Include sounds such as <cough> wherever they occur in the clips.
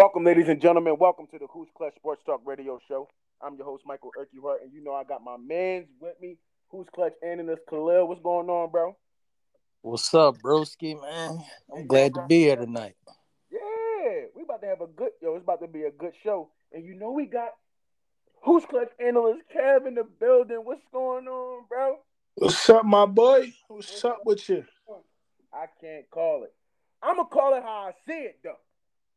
Welcome, ladies and gentlemen. Welcome to the Who's Clutch Sports Talk Radio Show. I'm your host, Michael Urquhart, and you know I got my mans with me, Who's Clutch analyst Khalil. What's going on, bro? What's up, broski, man? I'm glad to be here tonight. Yeah, we about to have a good yo. It's about to be a good show, and you know we got Who's Clutch analyst Kev in the building. What's going on, bro? What's up, my boy? What's up with you? I can't call it. I'm gonna call it how I see it though,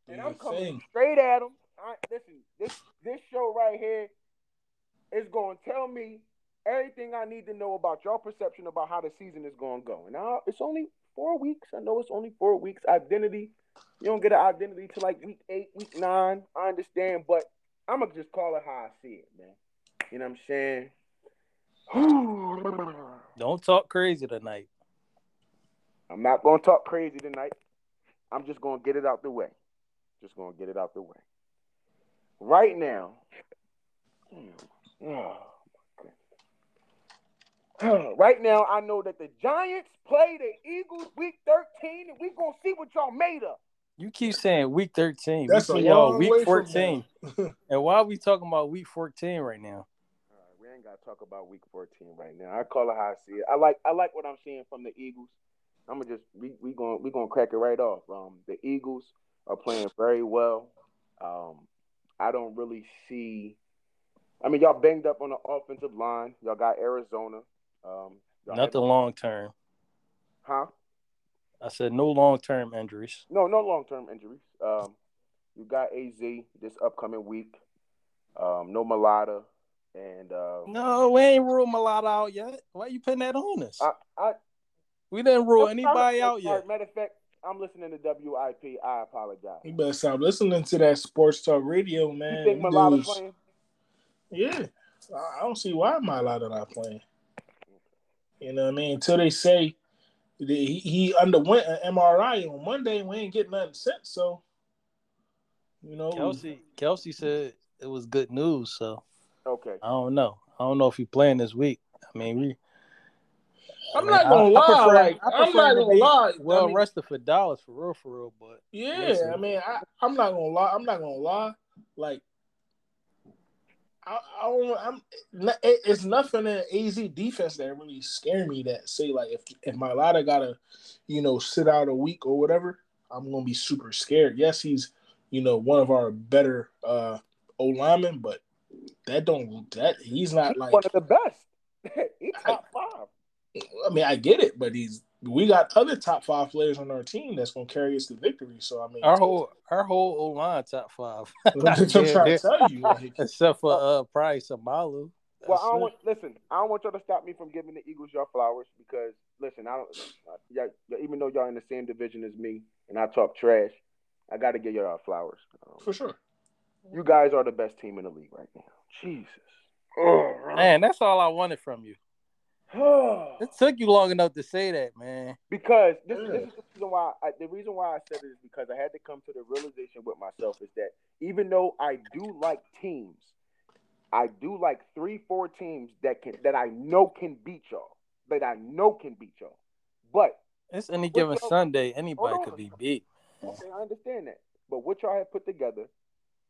and I'm coming thing. straight at him. I, listen, this this show right here is going to tell me everything I need to know about your perception about how the season is going to go. And now it's only four weeks. I know it's only four weeks. Identity, you don't get an identity till like week eight, week nine. I understand, but I'm gonna just call it how I see it, man. You know what I'm saying? <sighs> Don't talk crazy tonight. I'm not gonna talk crazy tonight. I'm just gonna get it out the way. Just gonna get it out the way. Right now. Oh, my goodness. <clears throat> Right now, I know that the Giants play the Eagles week 13, and we're gonna see what y'all made of. You keep saying week 13. That's we a play y'all long week way from 14. <laughs> and why are we talking about week 14 right now? All right, we ain't gotta talk about week 14 right now. I call it how I see it. I like I like what I'm seeing from the Eagles. I'm gonna just we we gonna we gonna crack it right off. Um, the Eagles are playing very well. Um, I don't really see. I mean, y'all banged up on the offensive line. Y'all got Arizona. Um, y'all Nothing long term. huh? I said no long term injuries. No, no long term injuries. Um, you got Az this upcoming week. Um, no Mailata, and uh, No, we ain't ruled Mailata out yet. Why you putting that on us? I, I we didn't rule anybody out yet. Matter of fact, I'm listening to WIP. I apologize. You better stop listening to that sports talk radio, man. You man. think Them Mailata playing? Yeah, I I don't see why Mailata not playing. You know what I mean? Until they say that he, he underwent an MRI on Monday, and we ain't getting nothing since. So, you know, Kelce, Kelce said it was good news, so Okay. I don't know. I don't know if he playing this week. I mean, we. I I'm mean, not gonna I lie. prefer- like, I I'm not him to gonna lie. Well I mean, rested for dollars for real, for real. But Yeah, Listen. I mean, I, I'm not gonna lie. I'm not gonna lie. Like, I, I don't. I'm. it- It's nothing in AZ defense that really scare me. That say like if if Mailata gotta, you know, sit out a week or whatever, I'm gonna be super scared. Yes, he's you know one of our better uh O linemen, but that don't that he's not He's like. one of the best. <laughs> He's top five. I mean, I get it, but he's we got other top five players on our team that's gonna carry us to victory. So I mean, our whole our whole O line top five, That's <laughs> what I'm trying to tell you. Like, except for uh Price Amalu. Well, I don't want listen. I don't want y'all to stop me from giving the Eagles your flowers because listen, I don't. Yeah, even though y'all in the same division as me and I talk trash, I got to give y'all flowers. Um, for sure. you guys are the best team in the league right now. Jesus. Oh, Man, that's all I wanted from you. <sighs> It took you long enough to say that, man. because this, Yeah. this is the reason why I, the reason why I said it is because I had to come to the realization with myself is that even though I do like teams, I do like three, four teams that can that I know can beat y'all, that I know can beat y'all. But It's any given Sunday, anybody could be beat. okay, I understand that. But what y'all have put together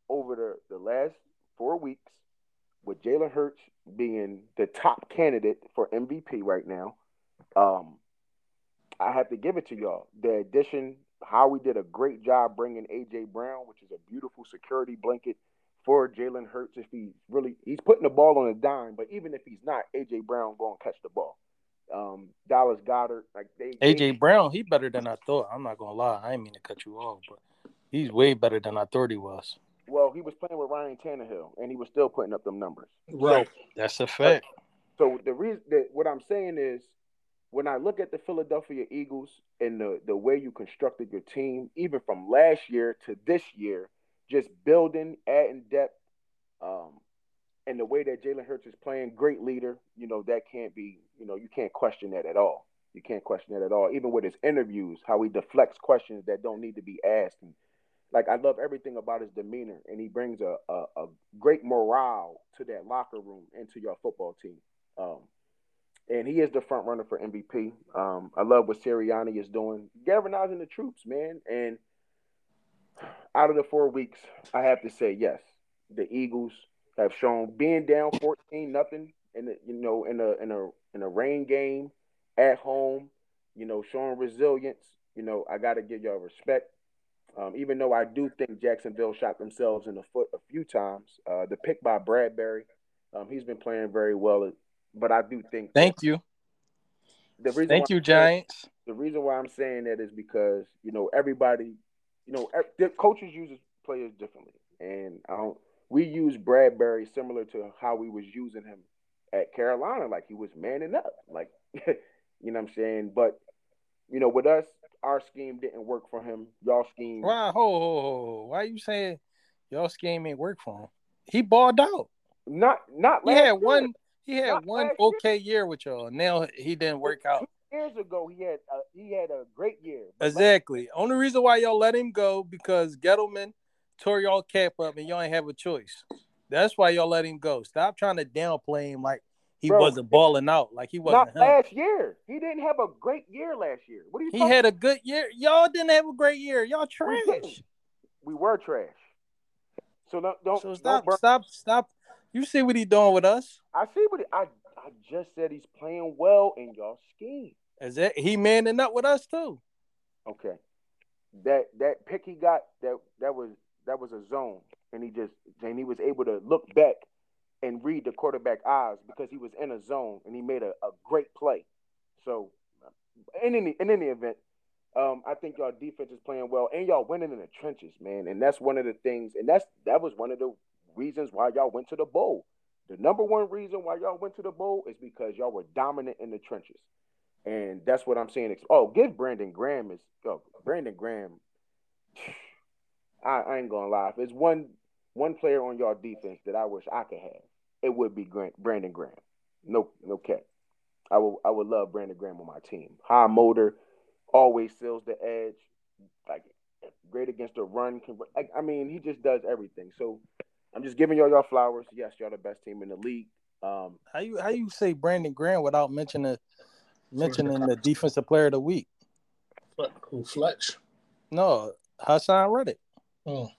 over the the last four weeks, with Jalen Hurts being the top candidate for MVP right now, um, I have to give it to y'all. The addition, Howie did a great job bringing AJ Brown, which is a beautiful security blanket for Jalen Hurts. If he's really, he's putting the ball on a dime, but even if he's not, AJ Brown going to catch the ball. Um, Dallas Goedert, like they, AJ they- Brown, he better than I thought. I'm not gonna lie. I didn't mean to cut you off, but he's way better than I thought he was. Well, he was playing with Ryan Tannehill, and he was still putting up them numbers. Right. That's a fact. So the reason that what I'm saying is when I look at the Philadelphia Eagles and the the way you constructed your team, even from last year to this year, just building, adding depth, um, and the way that Jalen Hurts is playing, great leader. You know that can't be. You know you can't question that at all. You can't question that at all. Even with his interviews, how he deflects questions that don't need to be asked. And, like I love everything about his demeanor, and he brings a, a, a great morale to that locker room and to your football team. Um, and he is the front runner for MVP. Um, I love what Sirianni is doing, galvanizing the troops, man. And out of the four weeks, I have to say yes. The Eagles have shown being down fourteen nothing in the, you know in a in a in a rain game at home, you know, showing resilience. You know, I got to give y'all respect. Um, even though I do think Jacksonville shot themselves in the foot a few times, uh, the pick by Bradberry, um, he's been playing very well. But I do think. Thank you. The reason Thank you, I'm saying- Giants. the reason why I'm saying that is because you know everybody, you know, ev- the coaches use players differently, and I don't. We use Bradberry similar to how we was using him at Carolina, like he was manning up, like <laughs> you know what I'm saying. But you know, with us, our scheme didn't work for him. Y'all scheme, Why? Ho, ho, ho. Why you saying y'all scheme ain't work for him? He balled out. not not He had year. one. He had Not one last year. okay year with y'all. Now he didn't work out. years ago. He had a, he had a great year. Exactly. Only reason why y'all let him go because Gettleman tore y'all cap up and y'all ain't have a choice. That's why y'all let him go. Stop trying to downplay him like he Bro, wasn't balling out, like he wasn't Not him. last year. He didn't have a great year last year. What are you? He talking had a good year. Y'all didn't have a great year. Y'all trash. didn't. we were trash. So don't don't, So don't stop, stop, stop. You see what he doing with us? I see what he, I I just said. He's playing well in y'all scheme. Is that he manning up with us too? Okay, that that pick he got that that was that was a zone, and he just and he was able to look back and read the quarterback eyes because he was in a zone and he made a, a great play. So in any in any event, um, I think y'all defense is playing well and y'all winning in the trenches, man. And that's one of the things, and that's that was one of the reasons why y'all went to the bowl. The number one reason why y'all went to the bowl is because y'all were dominant in the trenches. And that's what I'm saying. Oh, give Brandon Graham is oh, Brandon Graham. I, I ain't gonna lie. If it's one one player on y'all defense that I wish I could have, it would be Grant, Brandon Graham. No, no cap. I would I would love Brandon Graham on my team. High motor, always seals the edge, like great against the run. Like, I mean, he just does everything. So I'm just giving y'all y'all flowers. Yes, y'all the best team in the league. Um, How you how you say Brandon Graham without mentioning mentioning the defensive player of the week? But who Fletch? No, Haason Reddick. Oh.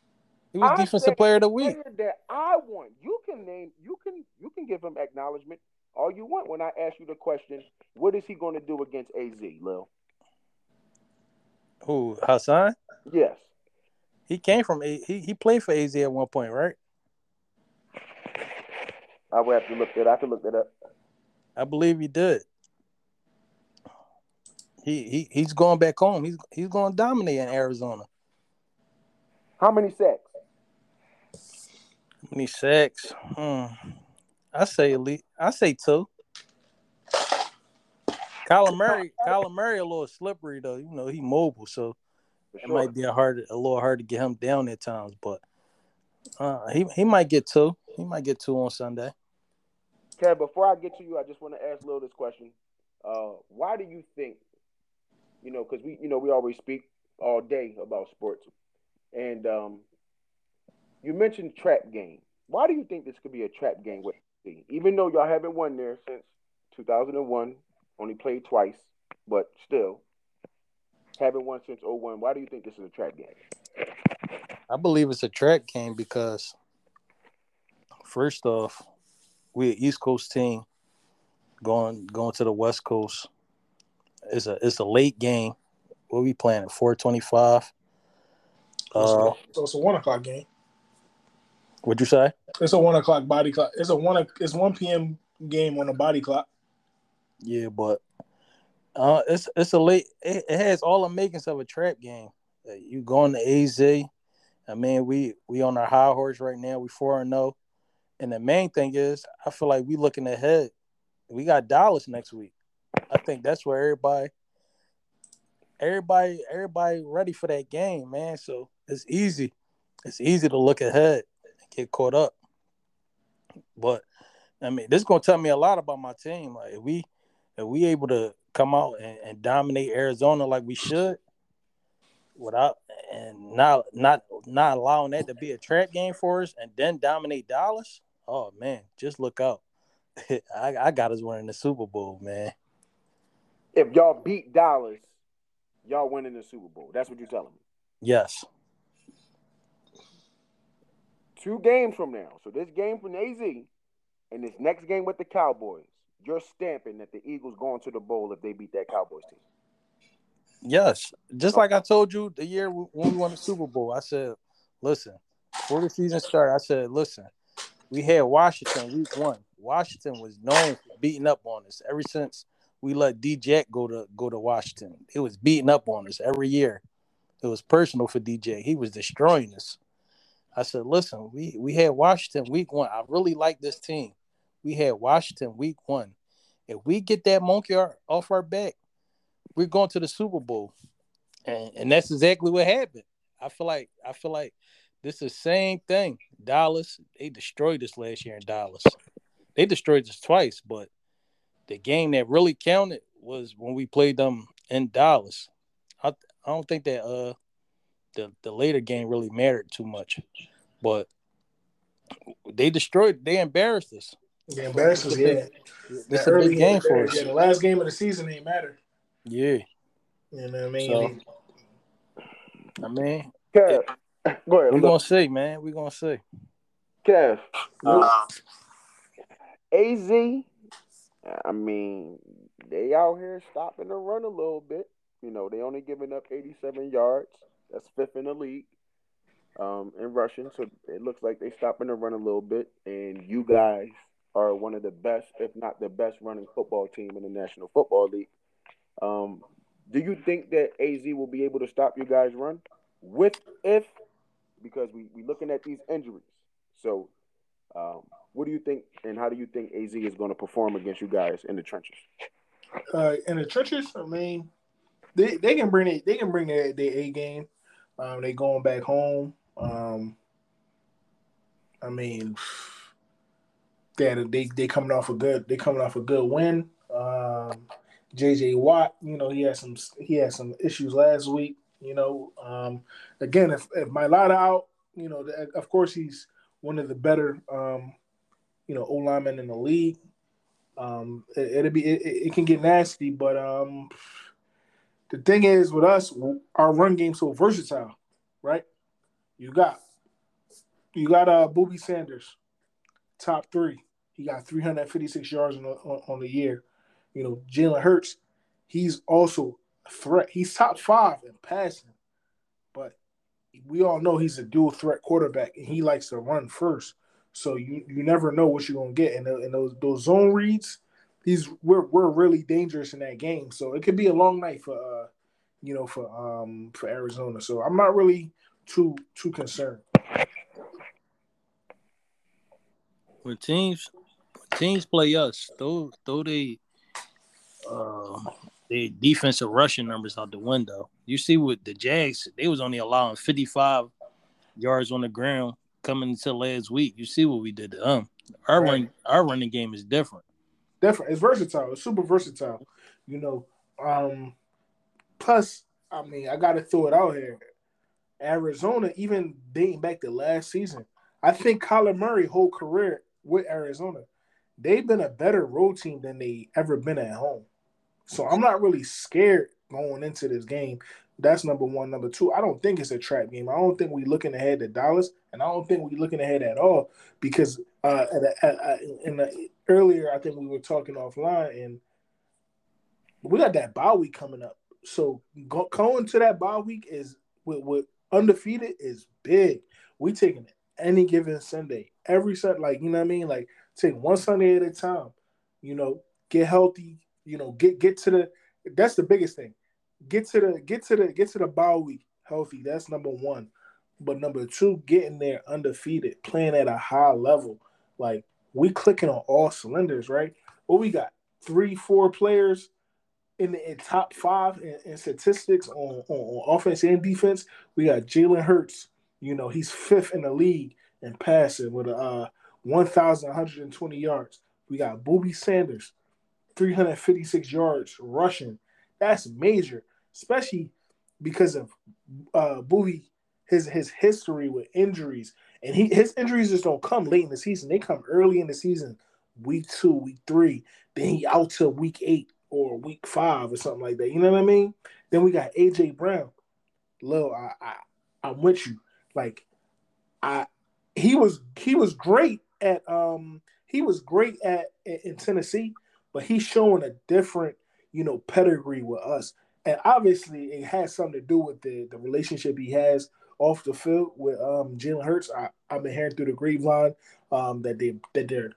He was I defensive player of the week. that I want. You can name. You can. You can give him acknowledgement all you want. When I ask you the question, what is he going to do against Az, Lil? Who Haason? Yes. He came from he he played for AZ at one point, right? I would have to look that. I can look that up. I believe he did. He he he's going back home. He's he's going to dominate in Arizona. How many sacks? Many sacks? Hmm. I say elite. I say two. Kyler Murray, Kyler Murray, a little slippery though. You know he mobile, so For it sure. might be a hard, a little hard to get him down at times. But uh, he he might get two. He might get two on Sunday. Okay, before I get to you, I just want to ask Lil this question. Uh, why do you think, you know, because we, you know, we always speak all day about sports, and um, you mentioned trap game. Why do you think this could be a trap game with the even though y'all haven't won there since 2001, only played twice, but still haven't won since 01. Why do you think this is a trap game? I believe it's a trap game because first off, we an East Coast team going going to the West Coast. It's a it's a late game. What we playing at four twenty five? Uh, so it's a one o'clock game. What'd you say? It's a one o'clock body clock. It's a one. It's one p.m. game on a body clock. Yeah, but uh, it's it's a late. It, it has all the makings of a trap game. Uh, You going to AZ? I mean, we we on our high horse right now. We four and zero, and the main thing is, I feel like we looking ahead. We got Dallas next week. I think that's where everybody, everybody, everybody ready for that game, man. So it's easy. It's easy to look ahead get caught up. But I mean, this is gonna tell me a lot about my team. Like if we if we able to come out and, and dominate Arizona like we should, without and not not not allowing that to be a trap game for us, and then dominate Dallas. Oh man, just look out! <laughs> I, I got us winning the Super Bowl, man. If y'all beat Dallas, y'all winning the Super Bowl. That's what you're telling me. Yes, two games from now, so this game from AZ and this next game with the Cowboys, you're stamping that the Eagles going to the bowl if they beat that Cowboys team. Yes, just like I told you the year when we won the Super Bowl, I said, listen, before the season started, I said, listen, we had Washington week one. Washington was known for beating up on us ever since we let DJ go to go to Washington. It was beating up on us every year. It was personal for DJ. He was destroying us. I said, listen, we we had Washington week one. I really like this team. We had Washington week one. If we get that monkey off our back, we're going to the Super Bowl. And and that's exactly what happened. I feel like I feel like this is the same thing. Dallas, they destroyed us last year in Dallas. They destroyed us twice, but the game that really counted was when we played them in Dallas. I I don't think that uh the the later game really mattered too much, but they destroyed. They embarrassed us. They embarrassed us. Yeah, it's a big game for us. Yeah, the last game of the season ain't matter. Yeah, you know what I mean. So, I mean, Kev, go ahead. We're gonna see, man. We're gonna see. Kev, uh, Az. I mean, they out here stopping the run a little bit. You know, they only giving up 87 yards. That's fifth in the league um, in rushing. So it looks like they're stopping the run a little bit. And you guys are one of the best, if not the best, running football team in the National Football League. Um, do you think that AZ will be able to stop you guys run? With if because we we looking at these injuries. So, um, what do you think, and how do you think AZ is going to perform against you guys in the trenches? Uh, in the trenches, I mean, they, they can bring it. They can bring their, their A game. Um, they going back home. Um, I mean, they they they coming off a good they coming off a good win. Um, JJ Watt, you know, he had some he had some issues last week. You know, um, again, if if Mailata out, you know, of course he's one of the better, um, you know, O linemen in the league. Um, it, will be it, it, can get nasty, but um, the thing is with us, our run game so versatile, right? You got you got uh Boobie Sanders, top three. He got 356 yards on the, on the year. You know, Jalen Hurts, he's also a threat. He's top five in passing, but we all know he's a dual threat quarterback, and he likes to run first. So you you never know what you're gonna get, and, and those those zone reads he's we're we're really dangerous in that game. So it could be a long night for uh you know for um for Arizona. So I'm not really too too concerned. When teams when teams play us, though though they uh the defensive rushing numbers out the window. You see with the Jags, they was only allowing 55 yards on the ground coming into last week. You see what we did to them. Our right. run our running game is different different. It's versatile. It's super versatile. You know. Um plus, I mean, I gotta throw it out here. Arizona, even dating back to last season, I think Kyler Murray whole career with Arizona, they've been a better road team than they ever been at home. So I'm not really scared going into this game. That's number one. Number two, I don't think it's a trap game. I don't think we're looking ahead to Dallas, and I don't think we're looking ahead at all because uh, at, in the earlier, I think we were talking offline, and we got that bye week coming up. So go, going to that bye week is with, with undefeated is big. We taking it any given Sunday, every Sunday, like you know what I mean. Like take one Sunday at a time. You know, get healthy. You know, get get to the. That's the biggest thing. Get to the get to the get to the bye week healthy. That's number one. But number two, getting there undefeated, playing at a high level. Like we clicking on all cylinders, right? What we got? Three, four players in the in top five in, in statistics on, on, on, offense and defense. We got Jalen Hurts. You know, he's fifth in the league in passing with a uh, 1,120 yards. We got Boobie Sanders, 356 yards rushing. That's major, especially because of uh, Boobie, his his history with injuries and he his injuries just don't come late in the season. They come early in the season, week two, week three. Then he out till week eight or week five or something like that. You know what I mean? Then we got AJ Brown. Lil, I, I I'm with you. Like I he was he was great at um he was great at in Tennessee, but he's showing a different you know pedigree with us, and obviously it has something to do with the the relationship he has off the field with um Jalen Hurts. I, I've been hearing through the grapevine um that they that they're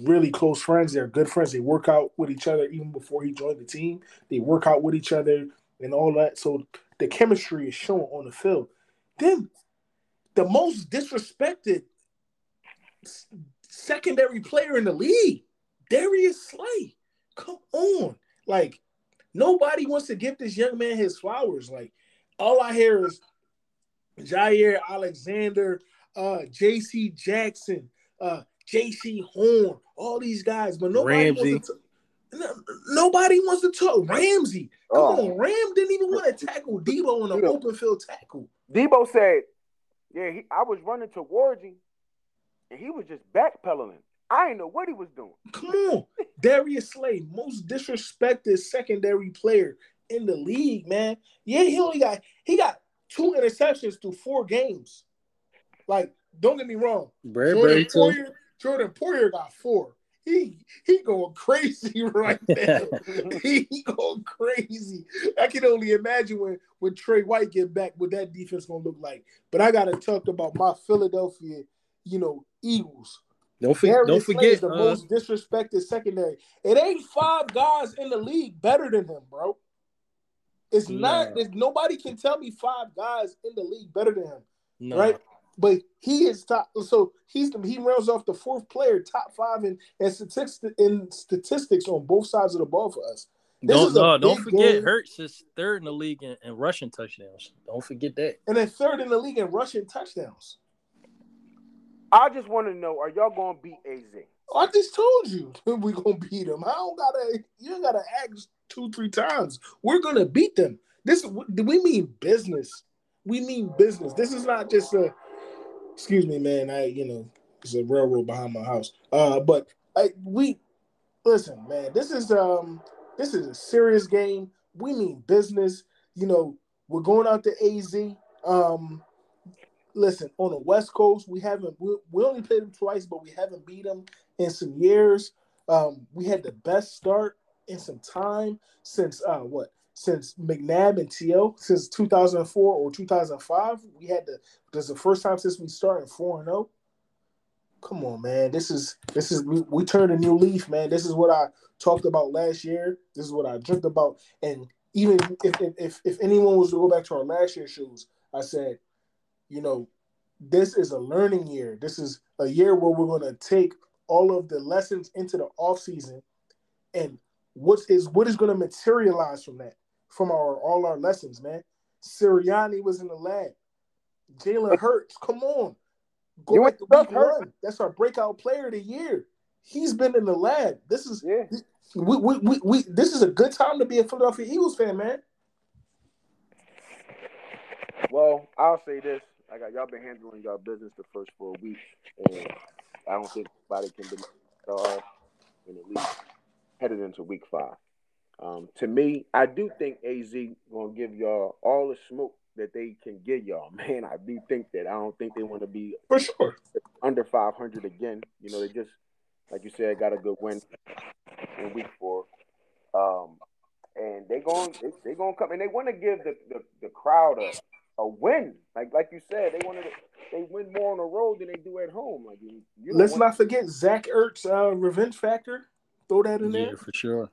really close friends. They're good friends. They work out with each other even before he joined the team. They work out with each other and all that. So the chemistry is shown on the field. Then the most disrespected secondary player in the league, Darius Slay. Come on. Like, nobody wants to give this young man his flowers. Like, all I hear is Jaire Alexander, uh, JC Jackson, uh, Jaycee Horn, all these guys, but nobody Ramsey. wants to. No, nobody wants to talk Ramsey. Come oh. on, Ram didn't even want to tackle Deebo in an open field tackle. Deebo said, "Yeah, he, I was running towards him, and he was just backpedaling. I didn't know what he was doing." Come on, Darius Slay, most disrespected secondary player in the league, man. Yeah, he only got he got two interceptions through four games. Like, don't get me wrong. Brad Jordan, Poyer, Jordan Poyer got four. He he going crazy <laughs> right <laughs> now. he, he going crazy. I can only imagine when when Trey White get back what that defense gonna look like. But I gotta talk about my Philadelphia, you know, Eagles. Don't, for, don't forget the uh, most disrespected secondary. It ain't five guys in the league better than him, bro. It's no. not. There's, nobody can tell me five guys in the league better than him, no. right? But he is top. So he's the, he rounds off the fourth player, top five in in statistics in statistics on both sides of the ball for us. This don't no, don't forget game. Hurts is third in the league in, in, rushing touchdowns. Don't forget that. And then third in the league in rushing touchdowns. I just want to know: Are y'all going to beat AZ? I just told you <laughs> we're gonna beat them. I don't gotta. You gotta ask two, three times. We're gonna beat them. This we mean business. We mean business. This is not just a excuse me, man. I you know it's a railroad behind my house. Uh, but I we listen, man. This is um this is a serious game. We mean business. You know, we're going out to AZ. Um, listen, on the West Coast, we haven't we, we only played them twice, but we haven't beat them in some years. Um, we had the best start in some time since uh what since McNabb and T.O. since 2004 or 2005. We had the this is the first time since we started 4 and 0. Come on, man. This is this is we, we turned a new leaf, man. This is what I talked about last year. This is what I dreamt about. And even if if if anyone was to go back to our last year shows, I said, you know, this is a learning year. This is a year where we're going to take all of the lessons into the off season and what is what is going to materialize from that from our all our lessons, man. Sirianni was in the lab. Jalen Hurts, come on. Go you back to week one. That's our breakout player of the year. He's been in the lab. This is yeah. we, we, we, we this is a good time to be a Philadelphia Eagles fan, man. Well, I'll say this. I got y'all been handling y'all business the first four weeks, and I don't think anybody can be star in at least headed into week five. Um, to me, I do think AZ gonna give y'all all the smoke that they can give y'all. <laughs> Man, I do think that. I don't think they want to be for sure under 500 again. You know, they just like you said got a good win in week four. Um, and they going they, they gonna come and they want to give the, the, the crowd a, a win. Like like you said, they wanted to, they win more on the road than they do at home. Like you, you let's not forget Zach Ertz uh, revenge factor. Throw that in yeah, there for sure.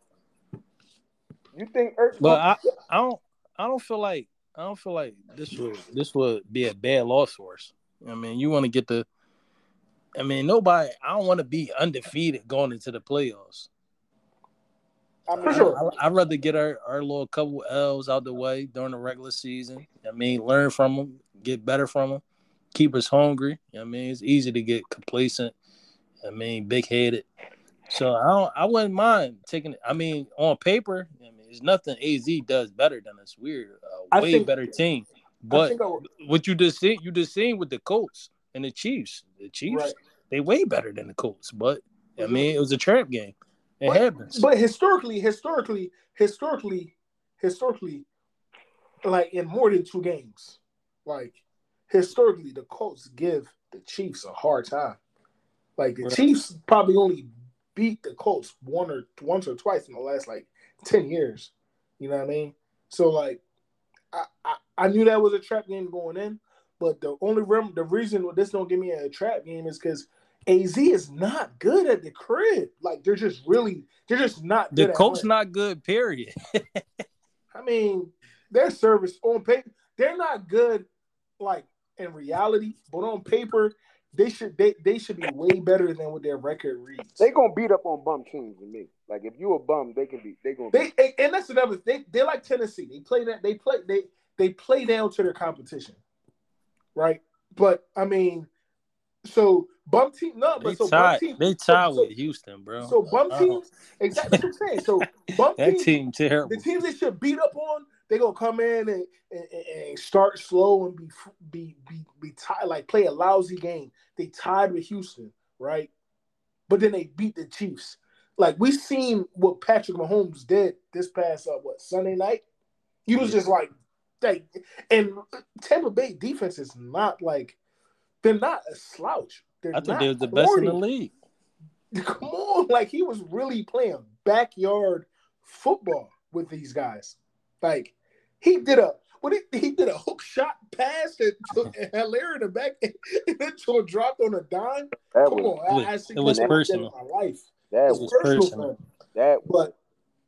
You think Ertz? But I, I don't I don't feel like I don't feel like this would this would be a bad loss for us. I mean, you want to get the. I mean, nobody. I don't want to be undefeated going into the playoffs. I mean, sure. I, would rather get our, our little couple L's out the way during the regular season. I mean, learn from them, get better from them, keep us hungry. I mean, it's easy to get complacent. I mean, big headed. So I don't. I wouldn't mind taking. I mean, on paper, I mean, there's nothing AZ does better than us. We're a way think, better team. But what you just seen, you just seen with the Colts and the Chiefs. The Chiefs, right. they way better than the Colts. But I mm-hmm. mean, it was a trap game. It but, happens. But historically, historically, historically, historically, like in more than two games, like historically, the Colts give the Chiefs a hard time. Like the Right. Chiefs probably only beat the Colts one or once or twice in the last like ten years. You know what I mean? So like, I I, I knew that was a trap game going in, but the only rem- the reason this don't give me a trap game is because AZ is not good at the crib. Like they're just really they're just not good The home. not good. Period. <laughs> I mean, their service on paper, they're not good like in reality, but on paper, they should they, they should be way better than what their record reads. They gonna beat up on bum teams to me. Like if you a bum, they can be. They gonna. They and- and that's another they they like Tennessee. They play that they play they they play down to their competition. Right? But I mean, so bum team no, They but so bum tied. team They so- tied so- with Houston, bro. So bum Uh-uh. teams, exactly what I'm saying. So bum That teams, team terrible. the teams they should beat up on, they gonna come in and, and, and start slow and be be be be tied, like play a lousy game. They tied with Houston, right? But then they beat the Chiefs. Like we seen what Patrick Mahomes did this past uh, what Sunday night. He was just like, like, and Tampa Bay defense is not like they're not a slouch. They're I thought they was the best in the league. <laughs> Come on, like he was really playing backyard football with these guys. Like he did a what he, he did a hook shot pass and took Helaire in the back <laughs> and then to dropped on a dime. that Come was on, it I, I was- see it was nothing like that personal. in my life. that It's was was personal, personal. for him. that. But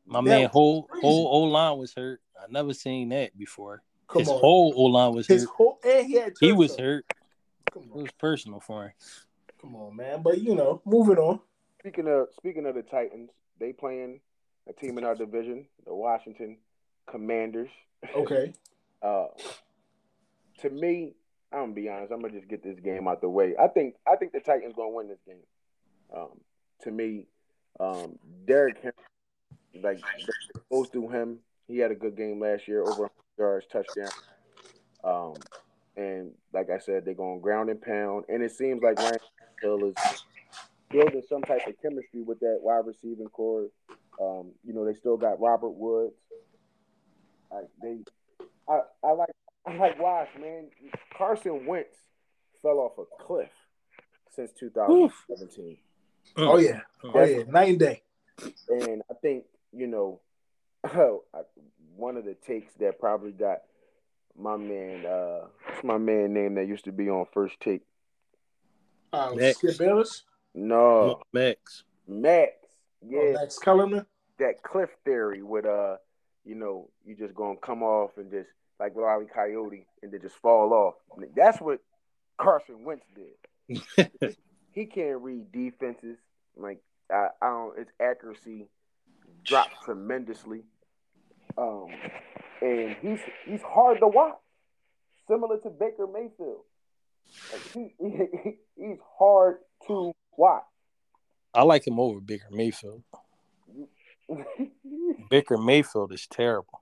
My That man, whole crazy. whole O line was hurt. I never seen that before. come His on, whole O line was his hurt. whole and he had He was toe. hurt. Come It was personal for him. come on, man. But you know, moving on. Speaking of speaking of the Titans, they playing a team in our division, the Washington Commanders. Okay, <laughs> Uh, to me, I'm gonna be honest. I'm gonna just get this game out the way. I think I think the Titans gonna win this game. Um, to me, um, Derrick Henry, like goes through him. He had a good game last year, over 100 yards, touchdown. Um, and like I said, they're going ground and pound, and it seems like Ryan Hill is building some type of chemistry with that wide receiving core. Um, you know, they still got Robert Woods. Like they, I, I like I like Wash, man. Carson Wentz fell off a cliff since 2017, oh yeah, oh yeah, night and day. and I think you know, <laughs> one of the takes that probably got my man, uh, what's my man name that used to be on First Take? Uh, Next. Skip Bayless, No, Max. Max. oh, Yeah, Max Kellerman. that cliff theory with uh, you know, you just gonna come off and just like Larry Coyote and then just fall off. That's what Carson Wentz did. <laughs> he can't read defenses. Like I, I don't. His accuracy dropped tremendously. Um, and he's he's hard to watch, similar to Baker Mayfield. Like he, <laughs> he's hard to watch. I like him over Baker Mayfield. <laughs> Baker Mayfield is terrible.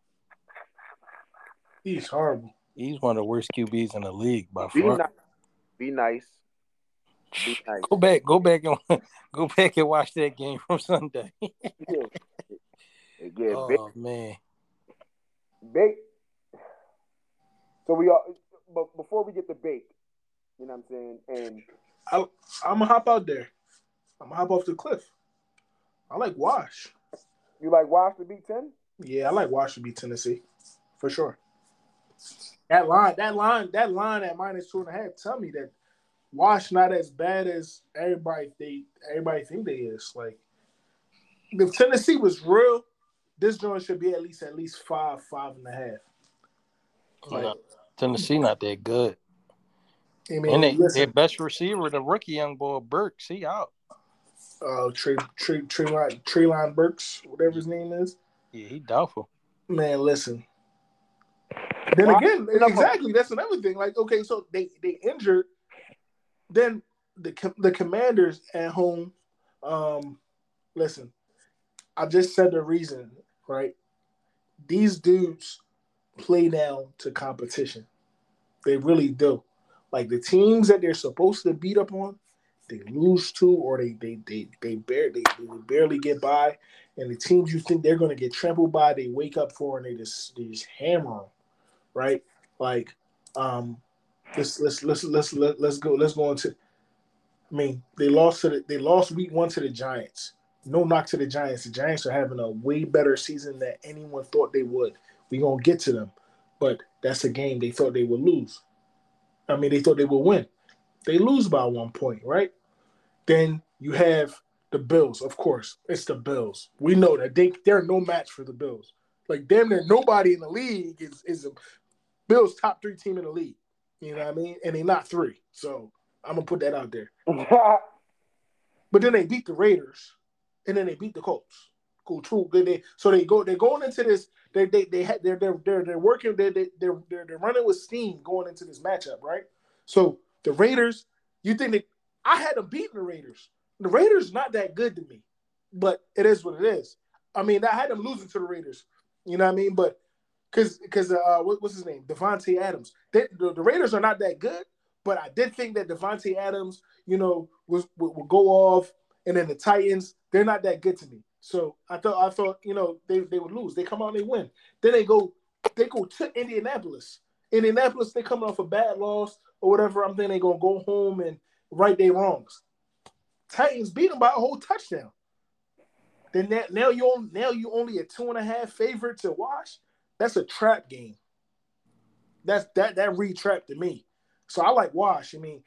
He's horrible. He's one of the worst QBs in the league by be far. nice. Be nice. Be nice. Go back, go back and <laughs> go back and watch that game from Sunday. <laughs> Yeah, yeah big, oh man, big. So we all, but before we get to bake, you know what I'm saying, and I, I'm gonna hop out there. I'm gonna hop off the cliff. I like Wash. You like Wash to beat ten? Yeah, I like Wash to beat Tennessee for sure. That line, that line, that line at minus two and a half. Tell me that Wash not as bad as everybody they everybody think they is. Like if Tennessee was real, this joint should be at least at least five, five and a half. Like, No, Tennessee not that good. I mean, And they, listen, their best receiver, the rookie young boy Burks, he out. Uh, Trey, Trey, Treylon, Treylon Burks, whatever his name is. Yeah, he doubtful. Man, listen. Then Why- again, exactly. That's another thing. Like, okay, so they they injured. Then the the Commanders at home. Um, listen, I just said the reason, right? These dudes play down to competition. They really do. Like the teams that they're supposed to beat up on, they lose to, or they they they they barely they, they barely get by. And the teams you think they're going to get trampled by, they wake up for and they just they just hammer them, right? Like, um, let's let's let's let's let's, let's go let's go into. I mean, they lost to the they lost week one to the Giants. No knock to the Giants. The Giants are having a way better season than anyone thought they would. We're gonna get to them, but that's a game they thought they would lose. I mean, they thought they would win. They lose by one point, right? Then you have the Bills, of course. It's the Bills. We know that they they're no match for the Bills. Like damn near nobody in the league is is a Bills top three team in the league. You know what I mean? And they're not three. So I'm gonna put that out there. <laughs> but then they beat the Raiders, and then they beat the Colts. Cool, true. They, they so they go they're going into this. They they they had they're they're they're, they're working. They they they're, they're they're running with steam going into this matchup, right? So the Raiders, you think that I had them beating the Raiders. The Raiders not that good to me, but it is what it is. I mean, I had them losing to the Raiders. You know what I mean? But because because uh, what, what's his name? Davante Adams. They, the, the, Raiders are not that good, but I did think that Davante Adams, you know, was would, would go off, and then the Titans, they're not that good to me. So I thought I thought you know they, they would lose. They come out and they win. Then they go they go to Indianapolis. Indianapolis, they coming off a bad loss or whatever. I'm thinking they're gonna go home and right their wrongs. Titans beat them by a whole touchdown. Then that, now you now you only a two and a half favorite to watch. That's a trap game. That's that that re-trap to me. So I like Wash. I mean,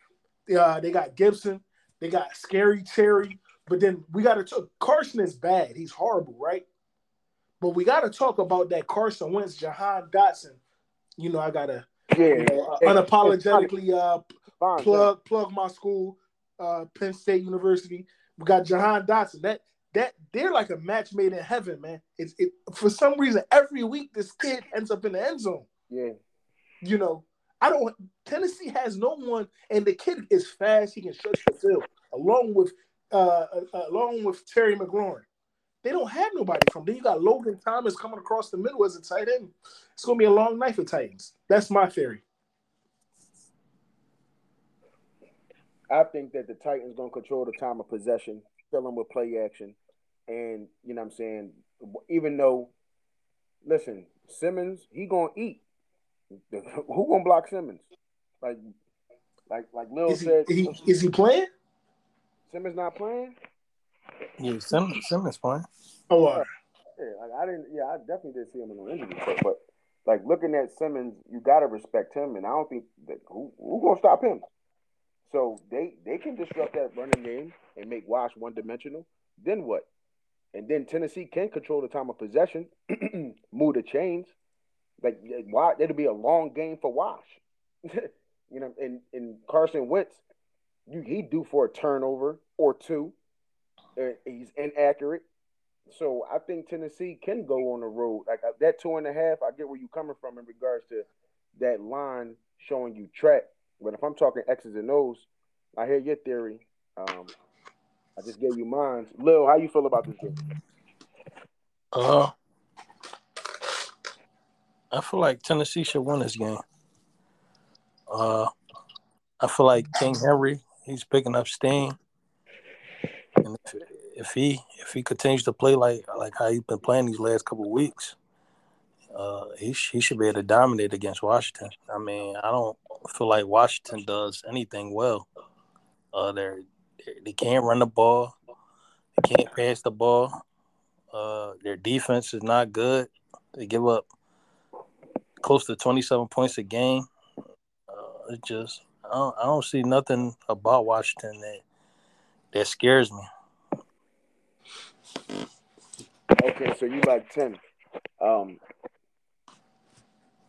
uh, they got Gibson, they got Scary Terry, but then we got to talk. Carson is bad. He's horrible, right? But we got to talk about that Carson Wentz, Jahan Dotson. You know, I gotta yeah, you know, uh, unapologetically uh, plug plug my school, uh, Penn State University. We got Jahan Dotson. That that they're like a match made in heaven, man. It's it for some reason every week this kid ends up in the end zone. Yeah. You know, I don't Tennessee has no one, and the kid is fast, he can stretch the field, along with uh, uh along with Terry McLaurin. They don't have nobody from. Then you got Logan Thomas coming across the middle as a tight end. It's gonna be a long night for Titans. That's my theory. I think that the Titans gonna control the time of possession, fill them with play action, and you know what I'm saying. Even though, listen, Simmons, he gonna eat. <laughs> Who gonna block Simmons? Like, like, like Lil is he, said. Is he, is he playing? Simmons not playing. Yeah, Simmons, Simmons playing. Oh, uh, yeah, like I didn't. Yeah, I definitely didn't see him in the injury report, but like looking at Simmons, you gotta respect him, and I don't think that who who gonna stop him. So they they can disrupt that running game and make Wash one dimensional. Then what? And then Tennessee can control the time of possession, <clears throat> move the chains. Like why it'll be a long game for Wash. <laughs> you know, and, and Carson Wentz, you he due for a turnover or two. Uh, he's inaccurate. So I think Tennessee can go on the road. Like uh, that two and a half, I get where you're coming from in regards to that line showing you track. But if I'm talking X's and O's, I hear your theory. Um, I just gave you mine. Lil, how you feel about this game? Uh, I feel like Tennessee should win this game. Uh, I feel like King Henry, he's picking up steam, and if, if he if he continues to play like like how he's been playing these last couple weeks, uh, he he should be able to dominate against Washington. I mean, I don't feel like Washington does anything well. Uh, they're they can't run the ball. They can't pass the ball. Uh, their defense is not good. They give up close to 27 points a game. Uh, it just I don't, I don't see nothing about Washington that that scares me. Okay, so you like 10. Um,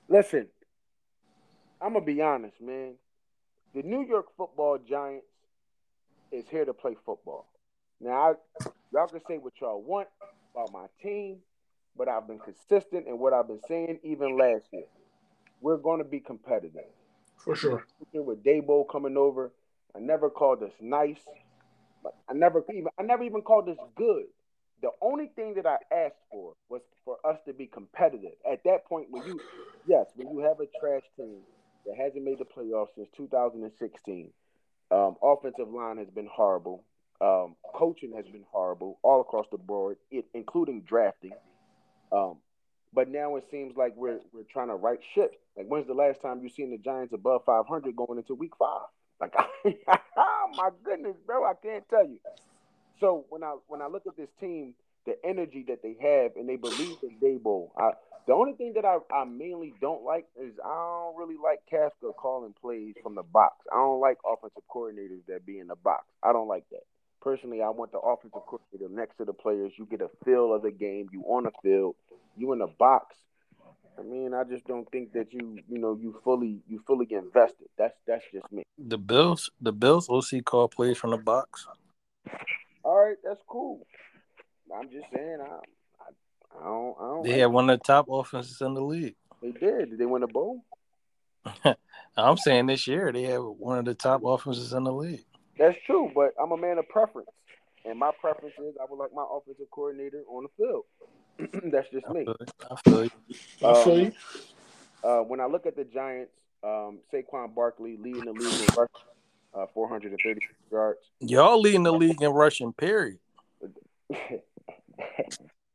listen, I'm gonna be honest, man. The New York Football Giants is here to play football. Now, I, y'all can say what y'all want about my team, but I've been consistent in what I've been saying even last year. We're going to be competitive. For sure. With Daboll coming over, I never called us nice. But I never even I never even called us good. The only thing that I asked for was for us to be competitive. At that point, when you, yes, when you have a trash team that hasn't made the playoffs since 2016, um, offensive line has been horrible. Um, coaching has been horrible all across the board, it, including drafting. Um, but now it seems like we're we're trying to right ship. Like, when's the last time you seen the Giants above 500 going into Week Five? Like, <laughs> oh my goodness, bro, I can't tell you. So when I when I look at this team, the energy that they have, and they believe in Daboll. I, the only thing that I, I mainly don't like is I don't really like Kafka calling plays from the box. I don't like offensive coordinators that be in the box. I don't like that. Personally, I want the offensive coordinator next to the players. You get a feel of the game. You on the field. You in the box. I mean, I just don't think that you, you know, you fully, you fully get invested. That's that's just me. The Bills, the Bills OC call plays from the box. All right, that's cool. I'm just saying, I, I, I don't, I don't. They like had one of the top offenses in the league. They did. Did they win a bowl? <laughs> I'm saying this year they have one of the top offenses in the league. That's true, but I'm a man of preference, and my preference is I would like my offensive coordinator on the field. <clears throat> That's just I me. feel you. I feel you. I feel Um, you. Uh, when I look at the Giants, um, Saquon Barkley leading the league in rushing, uh, 430 yards. Y'all leading the league in rushing, period. <laughs>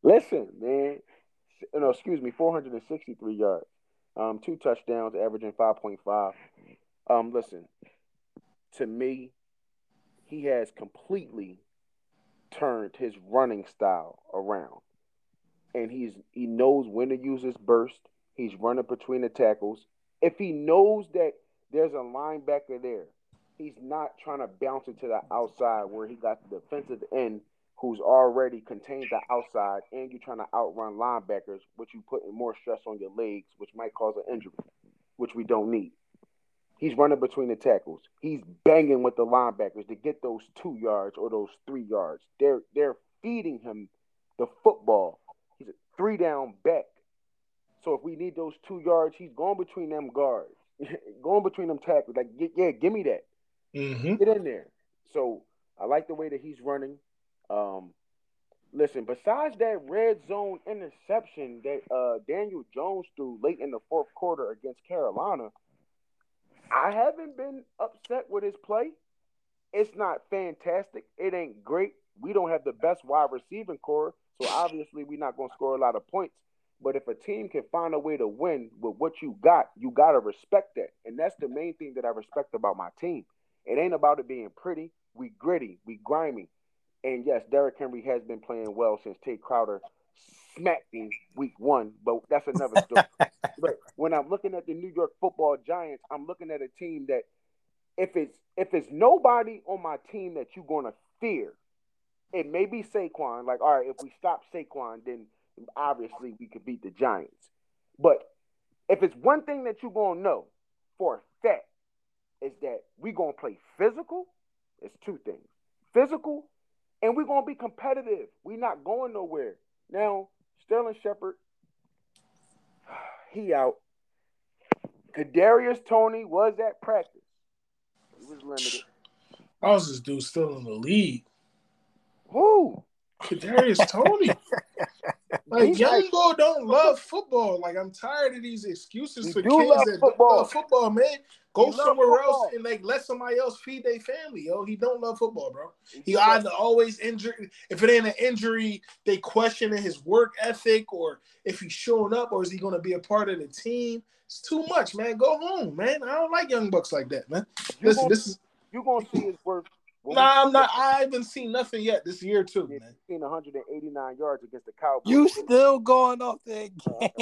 Listen, man. No, excuse me, 463 yards. Um, two touchdowns, averaging 5.5. Um, listen, to me, he has completely turned his running style around. And he's he knows when to use his burst. He's running between the tackles. If he knows that there's a linebacker there, he's not trying to bounce it to the outside where he got the defensive end who's already contained the outside and you're trying to outrun linebackers, which you putting more stress on your legs, which might cause an injury, which we don't need. He's running between the tackles. He's banging with the linebackers to get those two yards or those three yards. They're they're feeding him the football. He's a three down back. So if we need those two yards, he's going between them guards, <laughs> going between them tackles. Like, yeah, give me that Mm-hmm. get in there. So I like the way that he's running. Um, listen, besides that red zone interception that uh, Daniel Jones threw late in the fourth quarter against Carolina, I haven't been upset with his play. It's not fantastic. It ain't great. We don't have the best wide receiving core, so obviously we're not going to score a lot of points. But if a team can find a way to win with what you got, you got to respect that. And that's the main thing that I respect about my team. It ain't about it being pretty. We gritty, we grimy. And yes, Derrick Henry has been playing well since Tae Crowder smacked him week one, but that's another <laughs> story. but when I'm looking at the New York football giants, I'm looking at a team that if it's if it's nobody on my team that you're gonna fear, it may be Saquon. Like, all right, if we stop Saquon, then obviously we could beat the Giants. But if it's one thing that you're gonna know for a fact is that we're gonna play physical. It's two things: physical, and we're gonna be competitive. We're not going nowhere. Now, Sterling Shepard, <sighs> he out. Kadarius Toney was at practice. He was limited. <sighs> How's this dude still in the league? Who? Kadarius <laughs> Toney. Like He's young like- boy don't <laughs> love football. Like I'm tired of these excuses for kids love that football. don't love football, man. Go somewhere football. else and like let somebody else feed their family, yo. He don't love football, bro. He either always injured. If it ain't an injury, they questioning his work ethic, or if he's showing up, or is he going to be a part of the team? It's too much, man. Go home, man. I don't like young bucks like that, man. You Listen, gonna, this is you gonna see his work. when nah. I'm not. I haven't seen nothing yet this year, too, man. he's seen 189 yards against the Cowboys. You still going off that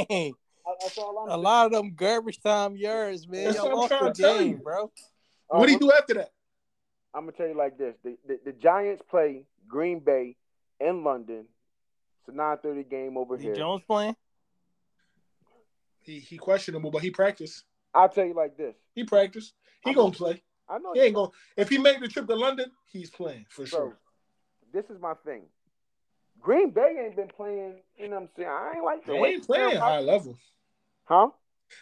game. <laughs> That's all I'm A lot of them garbage time yards, man. That's Y'all what I'm lost trying the to tell game, you. bro. What do you do after that? I'm gonna tell you like this: the, the, the Giants play Green Bay in London. It's a 9:30 game over D. here. Jones playing? He he questionable, but he practiced. I'll tell you like this: He practiced. He I'm- gonna play. I know He ain't gonna. If he make the trip to London, he's playing for So, sure. this is my thing. Green Bay ain't been playing. You know what I'm saying? I ain't like the They way ain't playing high level. Huh?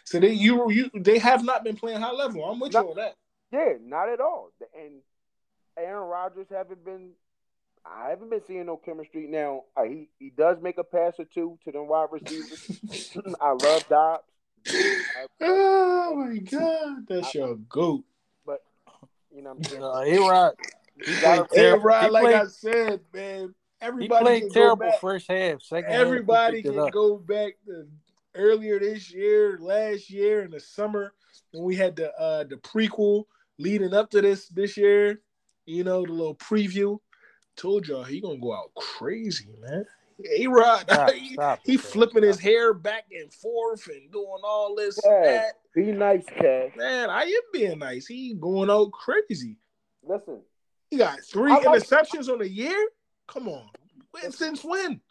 So they you you they have not been playing high level. I'm with No. you on that. Yeah, not at all. And Aaron Rodgers haven't been. I haven't been seeing no chemistry. Now uh, he he does make a pass or two to them wide receivers. <laughs> I love Doubs. oh my god, that's your goat. But you know what I'm saying? Uh, A-Rod, he gotta- played Hey. Rod, He like played, I said, man, he everybody played terrible first half. Second Everybody picked it can go back to earlier this year, last year in the summer when we had the uh the prequel leading up to this this year, you know, the little preview. Told y'all he gonna go out crazy, man. A Rod, Stop, <laughs> he, stop he it, man. flipping his hair back and forth and doing all this and Yeah. that. Be nice, Cash. Man, I am being nice. He going out crazy. Listen, He got three I like- interceptions on the year. Come on, when since when?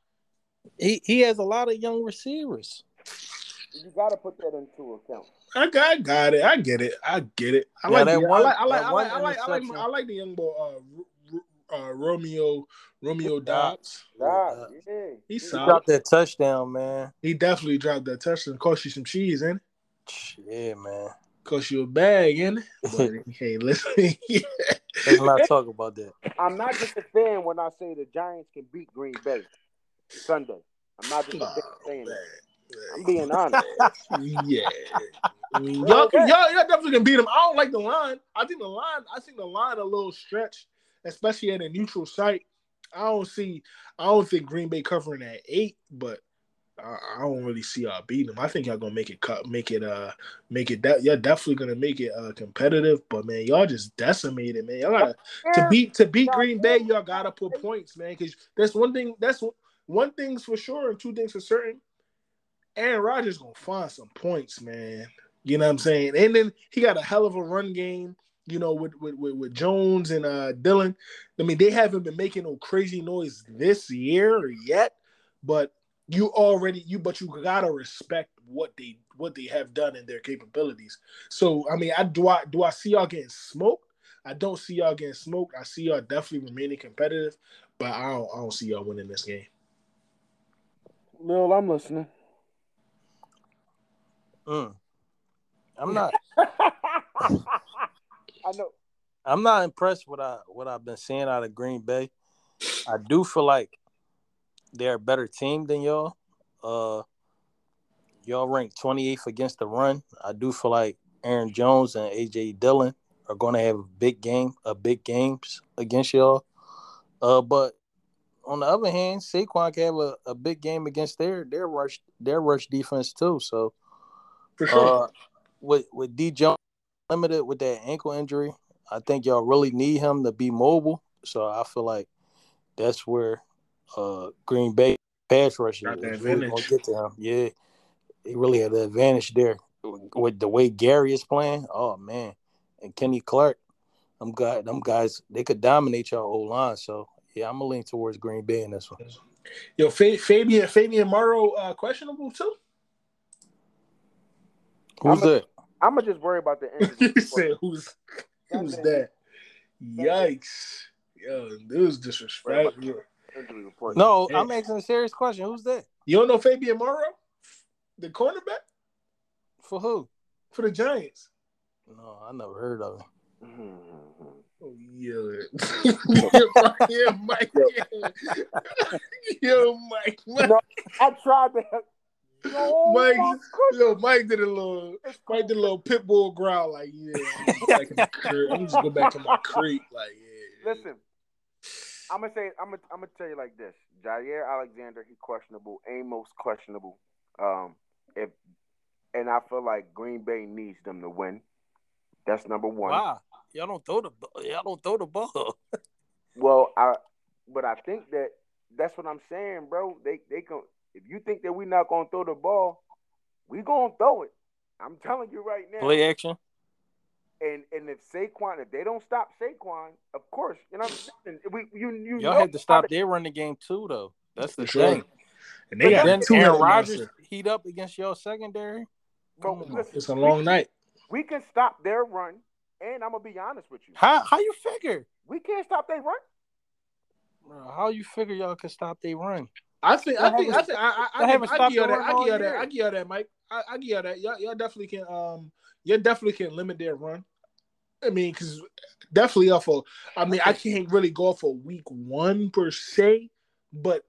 He he has a lot of young receivers. you got to put that into account. I got, I got it. I get it. I get it. I Yeah, like, that the, I one- like, I like, I like, I like, I like. I like the young boy, uh, Ro- Ro- uh, Romeo, Romeo Doubs. Doubs. Nah, Yeah. yeah. He's He dropped that touchdown, man. He definitely dropped that touchdown. Cost you some cheese, ain't it? Yeah, man. Cost you a bag, ain't it? <laughs> But hey, listen. <laughs> Let's not <laughs> talk about that. I'm not just a fan when I say the Giants can beat Green Bay Sunday. I'm not just a fan Oh, saying man. that. I'm being honest. <laughs> yeah. y'all, can, y'all, y'all definitely can beat them. I don't like the line. I think the line. I think the line a little stretch, especially at a neutral site. I don't see. I don't think Green Bay covering at eight, but I, I don't really see y'all beating them. I think y'all gonna make it cut, make it uh, make it. De- y'all definitely gonna make it uh competitive. But man, y'all just decimated, man. Y'all gotta to beat to beat Green Bay. Y'all gotta put points, man. Because that's one thing. That's one thing's for sure, and two things for certain. Aaron Rodgers gonna find some points, man. You know what I'm saying? And then he got a hell of a run game, you know, with with, with, with Jones and uh Dillon. I mean, they haven't been making no crazy noise this year yet, but you already you but you gotta respect what they what they have done and their capabilities. So I mean, I do I do I see y'all getting smoked? I don't see y'all getting smoked. I see y'all definitely remaining competitive, but I don't I don't see y'all winning this game. Lil, I'm listening. Mm. I'm not. <laughs> <laughs> I know. I'm not impressed with I, what I've been seeing out of Green Bay. I do feel like they're a better team than y'all. Uh, y'all ranked 28th against the run. I do feel like Aaron Jones and AJ Dillon are going to have a big game, a big games against y'all. Uh, but on the other hand, Saquon can have a, a big game against their their rush their rush defense too. So For sure. uh, with with D Jones limited with that ankle injury, I think y'all really need him to be mobile. So I feel like that's where uh, Green Bay pass rush Got the is really gonna advantage. get to him. Yeah, he really had the advantage there with the way Gary is playing. Oh man, and Kenny Clark, them guys, them guys, they could dominate y'all whole line. So yeah, I'm gonna lean towards Green Bay in this one. Yo, Fa- Fabian Fabian Moreau uh, questionable too. Who's I'm a- that? I'm gonna just worry about the injury. you <laughs> said who's who's that? Yikes! Yo, this was disrespect. Injury report. No, Yeah. I'm asking a serious question. Who's that? You don't know Fabian Moreau, the cornerback For who? for the Giants. No, I never heard of him. Oh yeah, yeah, Mike. Yeah. Yo, Mike. Mike, No, I tried to. No, Mike, yo, Mike did a little, Mike did a little pit bull growl, like, yeah, I'm just, back in the crate. I'm just go back to my crate, like, yeah. Listen, I'm gonna say I'm gonna I'm gonna tell you like this: Jaire Alexander, he questionable. Amos questionable. Um, if and I feel like Green Bay needs them to win. That's number one. Wow, y'all don't throw the y'all don't throw the ball. <laughs> Well, I but I think that that's what I'm saying, bro. They they can if you think that we're not gonna throw the ball, we gonna throw it. I'm telling you right now. Play action. And and if Saquon, if they don't stop Saquon, of course, you know I'm saying. We you you Y'all know had to stop their running game too, though. That's the sure. thing. And they got then two Aaron headed Rodgers monster. heat up against your secondary. But Come listen, It's a long night. we can stop their run, and I'm gonna be honest with you. How how you figure? We can't stop their run. Bro, How you figure y'all can stop they run? I think, I think, I think, I, I, y'all I, haven't I, I stopped give y'all that. I all give y'all that. I give y'all that, Mike. I, I give y'all that. Y'all, y'all definitely can. Um, you definitely can limit their run. I mean, because definitely off of. I mean, I can't really go off of week one per se, but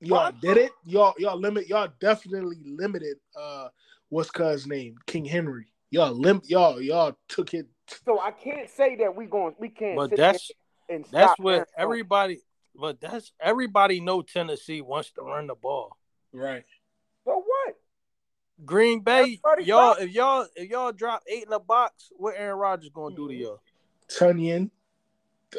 y'all What? did it. Y'all, y'all limit. Y'all definitely limited. Uh, what's cuz name? King Henry. Y'all limp, Y'all, y'all took it. So I can't say that we going. We can't. But that's and that's what everybody. But that's everybody know Tennessee wants to run the ball. Right. So what? Green Bay, y'all, if y'all if y'all drop eight in a box, what Aaron Rodgers gonna do to y'all? Tonyan,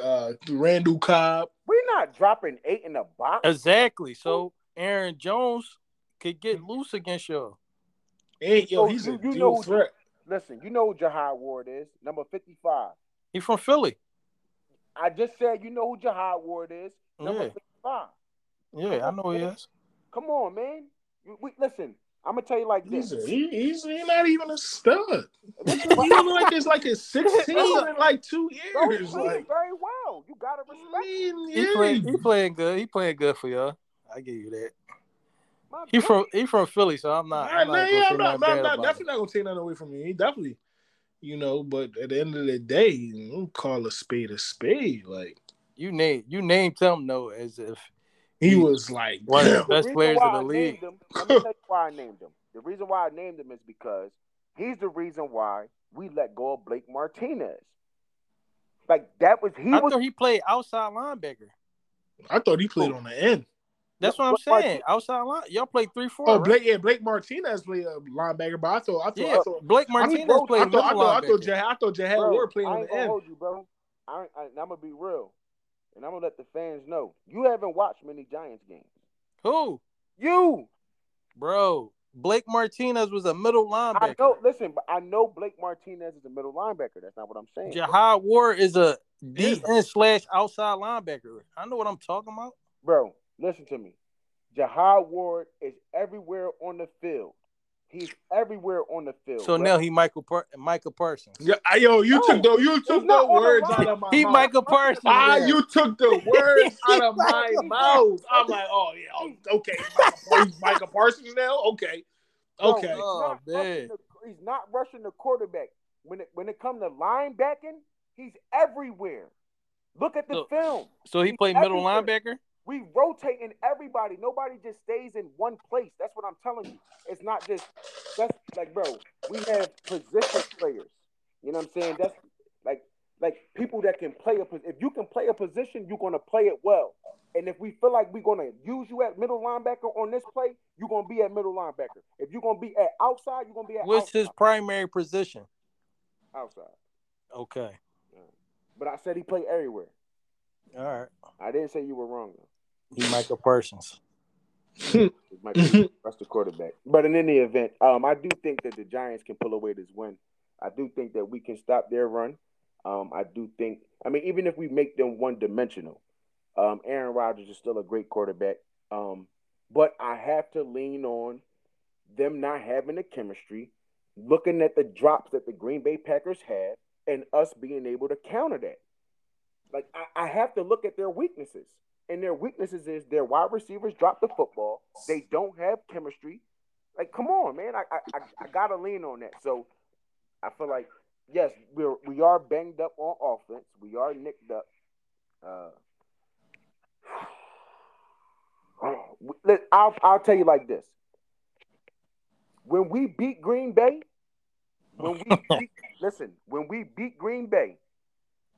uh, Randall Cobb. We're not dropping eight in the box. Exactly. So Aaron Jones could get loose against y'all. And yo, he's a you- you dual know who- threat. Listen, you know who Jihad Ward is, number fifty-five. He from Philly. I just said you know who Jihad Ward is, number Yeah. fifty-five. Yeah, I know he is. Come on, man. We, we- listen. I'm gonna tell you like this. He's, he, he's he's not even a stud. Listen, He bro, look like it's like his <laughs> 16 in like two years. playing Like, very well. You gotta I respect. mean, He yeah. play, he playing good. He playing good for y'all. I give you that. My He God. from he from Philly, so I'm not. I, I'm not, yeah, gonna I'm not, nothing I'm not definitely him. not gonna take nothing away from you. He definitely, you know, but at the end of the day, you call a spade a spade. Like You name you named him though as if he He- was like, one of the best reason players in the I league. him, let me tell you why I named him. The reason why I named him is because he's the reason why we let go of Blake Martinez. Like that was he I was thought he played outside linebacker. I thought he played on the end. That's what I'm Blake saying. Martinez- Outside line, y'all played three four. Oh, right? Blake, yeah, Blake Martinez played a linebacker, but I thought, I thought, Yeah, I thought, Blake I Martinez thought- played I thought, I middle thought, I thought, linebacker. I thought Jihad bro, Ward played I on the gonna end. hold you, bro. I, I, I'm gonna be real, and I'm gonna let the fans know you haven't watched many Giants games. Who, You, bro? Blake Martinez was a middle linebacker. I know. Listen, but I know Blake Martinez is a middle linebacker. That's not what I'm saying. Jihad Ward is a DN slash outside linebacker. I know what I'm talking about. Bro, listen to me. Jihad Ward is everywhere on the field. He's everywhere on the field. So bro. now he Michael per- Michael Parsons. Yeah, I- yo, you No, took the you took the on the words out of my He mouth. Michael Parsons. Ah, you took the <laughs> words out of my mouth. not- I'm like, oh yeah, oh, okay, Michael, he's Michael Parsons now. Okay, Bro, okay. he's, Oh, not man. rushing the, he's not rushing the quarterback. When it when it comes to linebacking, he's everywhere. Look at the So- film. So he He's played middle everywhere. linebacker. We rotating everybody. Nobody just stays in one place. That's what I'm telling you. It's not just that's like, bro. We have position players. You know what I'm saying? That's like like people that can play a if you can play a position, you're gonna play it well. And if we feel like we're gonna use you at middle linebacker on this play, you're gonna be at middle linebacker. If you're gonna be at outside, you're gonna be at What's his primary position? outside. Okay. But I said he played everywhere. All right. I didn't say you were wrong though. He Michael Parsons. That's the quarterback. But in any event, um, I do think that the Giants can pull away this win. I do think that we can stop their run. Um, I do think. I mean, even if we make them one dimensional, um, Aaron Rodgers is still a great quarterback. Um, but I have to lean on them not having the chemistry, looking at the drops that the Green Bay Packers had, and us being able to counter that. Like I, I have to look at their weaknesses. And their weaknesses is their wide receivers drop the football. They don't have chemistry. Like, come on, man. I I, I, gotta lean on that. So I feel like yes, we're we are banged up on offense. We are nicked up. Uh, <sighs> I'll I'll tell you like this. When we beat Green Bay, when we <laughs> beat, listen, when we beat Green Bay,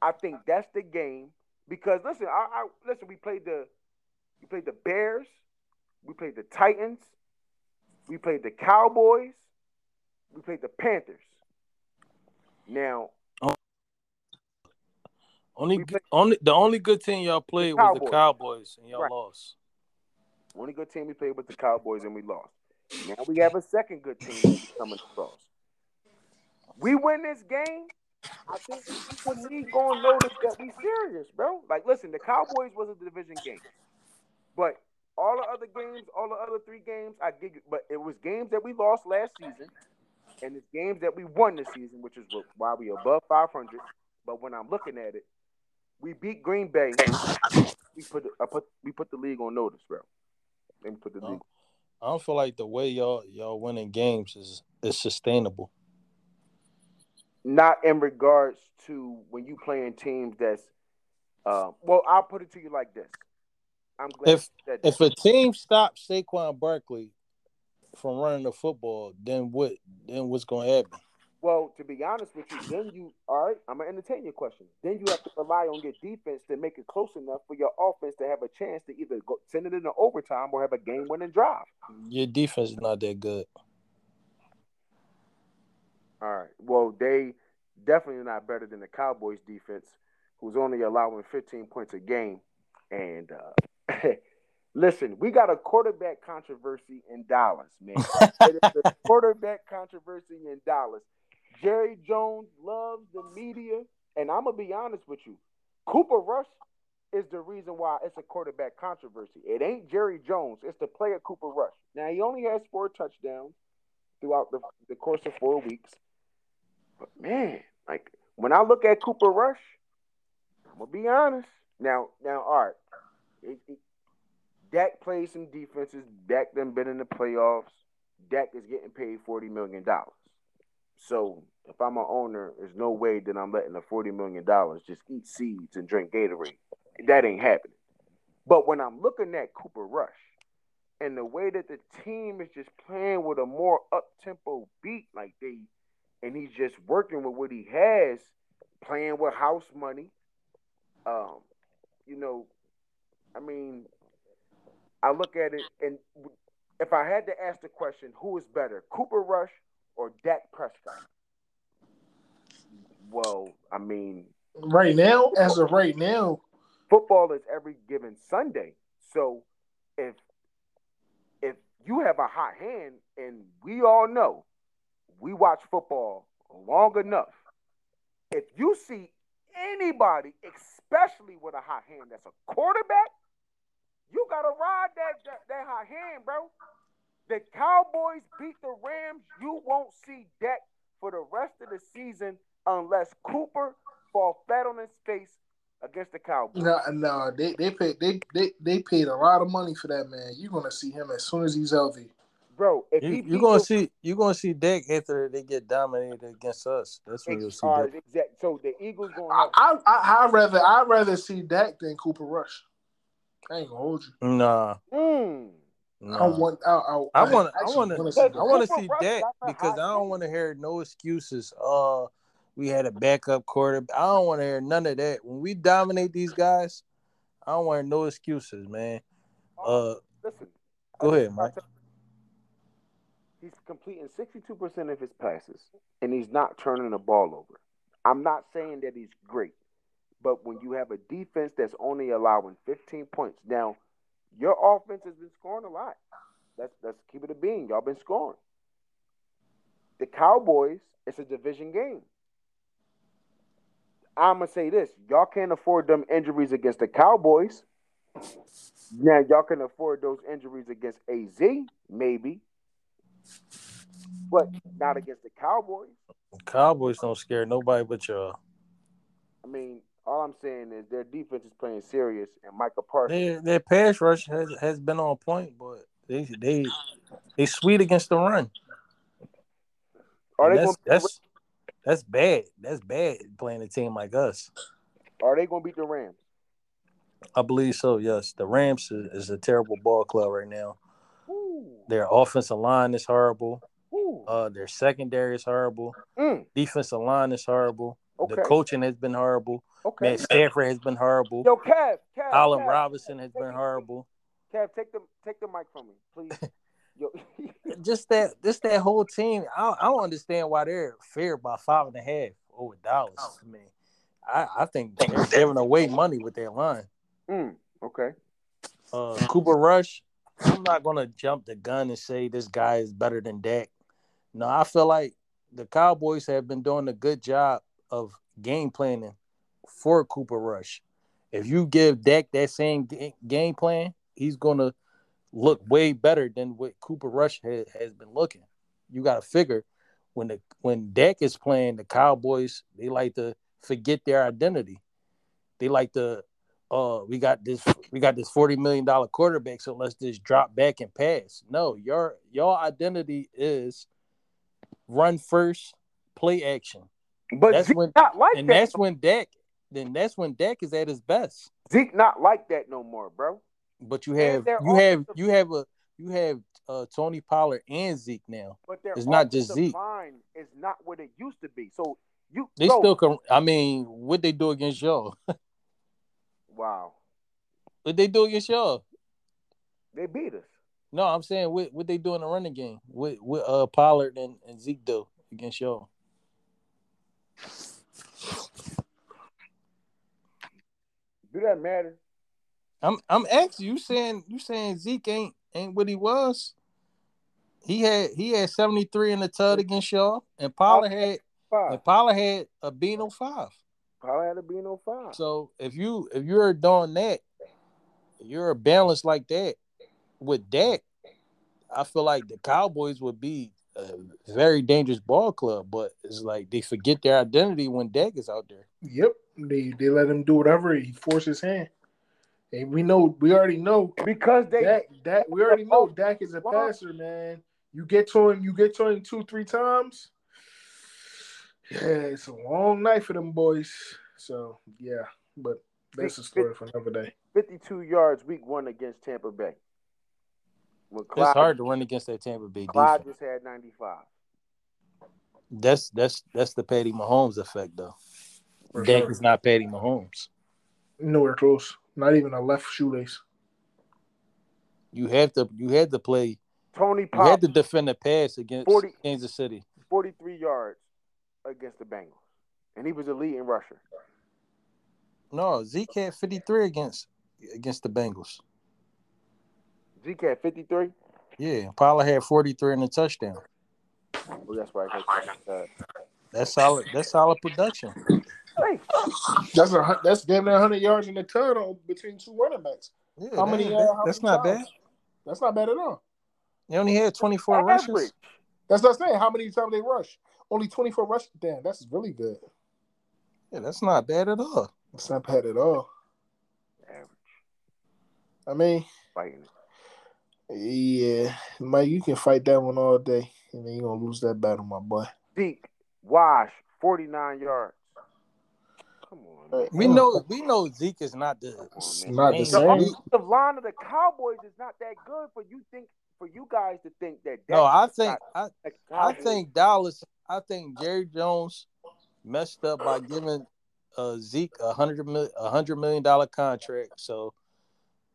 I think that's the game because listen, I, I listen. We played the we played the Bears, we played the Titans, we played the Cowboys, we played the Panthers. Now, oh, Only played- only the only good team y'all played was the Cowboys. And y'all Right. lost. only good team we played with the Cowboys and we lost. Now we have a second good team coming across. We win this game. I think people need gonna notice that we serious, bro. Like, listen, the Cowboys was a division game, but all the other games, all the other three games, I you. But it was games that we lost last season, and it's games that we won this season, which is why we above 500. But when I'm looking at it, we beat Green Bay. We put, I put we put the league on notice, bro. Let me put the league. I don't feel like the way y'all y'all winning games is is sustainable. Not in regards to when you playing teams that's uh, well i'll put it to you like this i'm glad If that. if a team stops Saquon Barkley from running the football, then what? Then what's going to happen? well to be honest with you then you all right i'm gonna entertain your question then you have to rely on your defense to make it close enough for your offense to have a chance to either go, send it into overtime or have a game winning drive Your defense is not that good. All right. Well, they definitely not better than the Cowboys defense, who's only allowing 15 points a game. And uh, <laughs> listen, we got a quarterback controversy in Dallas, man. <laughs> it is a quarterback controversy in Dallas. Jerry Jones loves the media, and I'm gonna be honest with you. Cooper Rush is the reason why it's a quarterback controversy. It ain't Jerry Jones, it's the player Cooper Rush. Now he only has four touchdowns throughout the, the course of four weeks. But man, like when I look at Cooper Rush, I'm gonna be honest. Now, now, right. It, it, Dak plays some defenses. Dak done been in the playoffs. Dak is getting paid forty million dollars. So if I'm an owner, there's no way that I'm letting the forty million dollars just eat seeds and drink Gatorade. That ain't happening. But when I'm looking at Cooper Rush and the way that the team is just playing with a more up tempo beat, like they and he's just working with what he has, playing with house money. Um, you know, I mean, I look at it, and if I had to ask the question, who is better, Cooper Rush or Dak Prescott? Well, I mean, right now, as of right now, football is every given Sunday. So if if you have a hot hand, and we all know we watch football long enough. If you see anybody, especially with a hot hand, that's a quarterback, you gotta ride that that, that hot hand, bro. The Cowboys beat the Rams. You won't see Dak for the rest of the season unless Cooper fall flat on his face against the Cowboys. No, no, they they paid they, they they paid a lot of money for that man. You're gonna see him as soon as he's healthy bro. If you, you're gonna see you're gonna see Dak after they get dominated against us. That's what you'll see. Uh, exactly. So the Eagles going. I, I I I rather I rather see Dak than Cooper Rush. I ain't gonna hold you. Nah. Mm. Nah. I want. I, I, I want. I want to. I want to see Dak because I don't want to hear no excuses. Uh, we had a backup quarterback. I don't want to hear none of that. When we dominate these guys, I don't want no excuses, man. Uh, listen. Go ahead, Mike he's completing 62% of his passes and he's not turning the ball over. I'm not saying that he's great, but when you have a defense that's only allowing 15 points, now your offense has been scoring a lot. Let's let's keep it a being. Y'all been scoring. The Cowboys, it's a division game. I'm gonna say this: y'all can't afford them injuries against the Cowboys. Now y'all can afford those injuries against AZ, maybe, but not against the Cowboys. Cowboys don't scare nobody but y'all. I mean, all I'm saying is their defense is playing serious, and Michael Parsons. Their, their pass rush has, has been on point, but they they they sweet against the run. Are they that's, that's that's bad. That's bad playing a team like us. Are they going to beat the Rams? I believe so. Yes, the Rams is, is a terrible ball club right now. Their offensive line is horrible. Uh, their secondary is horrible. Mm. Defensive line is horrible. Okay. The coaching has been horrible. Okay. Matt Stafford has been horrible. Yo, Kev, Kev Allen Robinson has been horrible. Kev, take the take the mic from me, please. <laughs> <laughs> just that, just that whole team. I, I don't understand why they're fair by five and a half over Dallas. I mean, I, I think they're giving away money with their line. Mm, okay. Uh, Cooper Rush, I'm not gonna jump the gun and say this guy is better than Dak. No, I feel like the Cowboys have been doing a good job of game planning for Cooper Rush. If you give Dak that same game plan, he's gonna look way better than what Cooper Rush has, has been looking. You got to figure when the when Dak is playing, the Cowboys they like to forget their identity. They like to uh, we got this we got this forty million dollar quarterback, so let's just drop back and pass. No, your your identity is run first, play action. But that's Zeke when not like and that. that's when Dak then that's when Dak is at his best. Zeke not like that no more, bro. But you have you have you have a you have uh, Tony Pollard and Zeke now. But it's not just Zeke. Line is not what it used to be. So you they still come. I mean, what they do against y'all? <laughs> Wow. What they do against y'all? They beat us. No, I'm saying what what they do in the running game. with what uh Pollard and, and Zeke do against y'all. Do that matter? I'm I'm asking you saying you saying Zeke ain't ain't what he was. He had he had 73 in the tud against y'all, and Pollard had Five. and Pollard had a Beano five. Probably had to be no five. So if you if you're doing that, you're a balance like that with Dak. I feel like the Cowboys would be a very dangerous ball club, but it's like they forget their identity when Dak is out there. Yep, they they let him do whatever. He forced his hand, and we know we already know Because they Dak. Dak we already know Dak is a passer, man. You get to him, you get to him two three times. Yeah, it's a long night for them boys. So yeah, but that's a story for another day. 52 yards week one against Tampa Bay. When It's hard to run against that Tampa Bay Clyde defense. just had 95. That's that's that's the Patty Mahomes effect, though. For Dak sure. is not Patty Mahomes. Nowhere close. Not even a left shoelace. You have to you had to play. Tony You had to defend the pass against 40 Kansas City. 43 yards against the Bengals. And he was a leading rusher. No, Zeke had 53 against against the Bengals. Zeke had 53. Yeah, Pollard had 43 in the touchdown. Oh, that's right. That's right. That's solid. That's solid production. Hey, That's a that's damn near hundred yards in the turn on between two running backs. Yeah, How many, that- uh, how that's many not times? bad. That's not bad at all. They only had 24 average. rushes. That's not saying how many times they rush. Only twenty four rushes. Damn, that's really good. Yeah, that's not bad at all. That's not bad at all. Average. I mean, Fighting. yeah, Mike, you can fight that one all day, and then you're gonna lose that battle, my boy. Zeke, Wash, 49 yards. Come on, man. We know we know Zeke is not the It's not the main The same. lead. offensive line of the Cowboys is not that good for you think for you guys to think that. No, I think I, I think Dallas. I think Jerry Jones messed up by giving uh, Zeke a hundred a hundred million dollar contract. So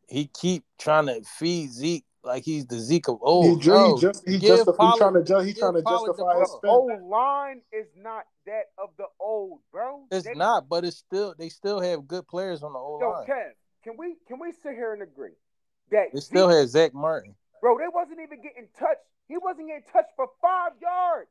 he keep trying to feed Zeke like he's the Zeke of old. ju- No, he just he just he Pollard- trying to ju- he trying to the justify his ball. old line is not that of the old, bro. It's They- not, but it's still they still have good players on the old Yo, line. Kev, can we can we sit here and agree that They still Zeke- have Zack Martin. bro, they wasn't even getting touched. He wasn't getting touched for five yards.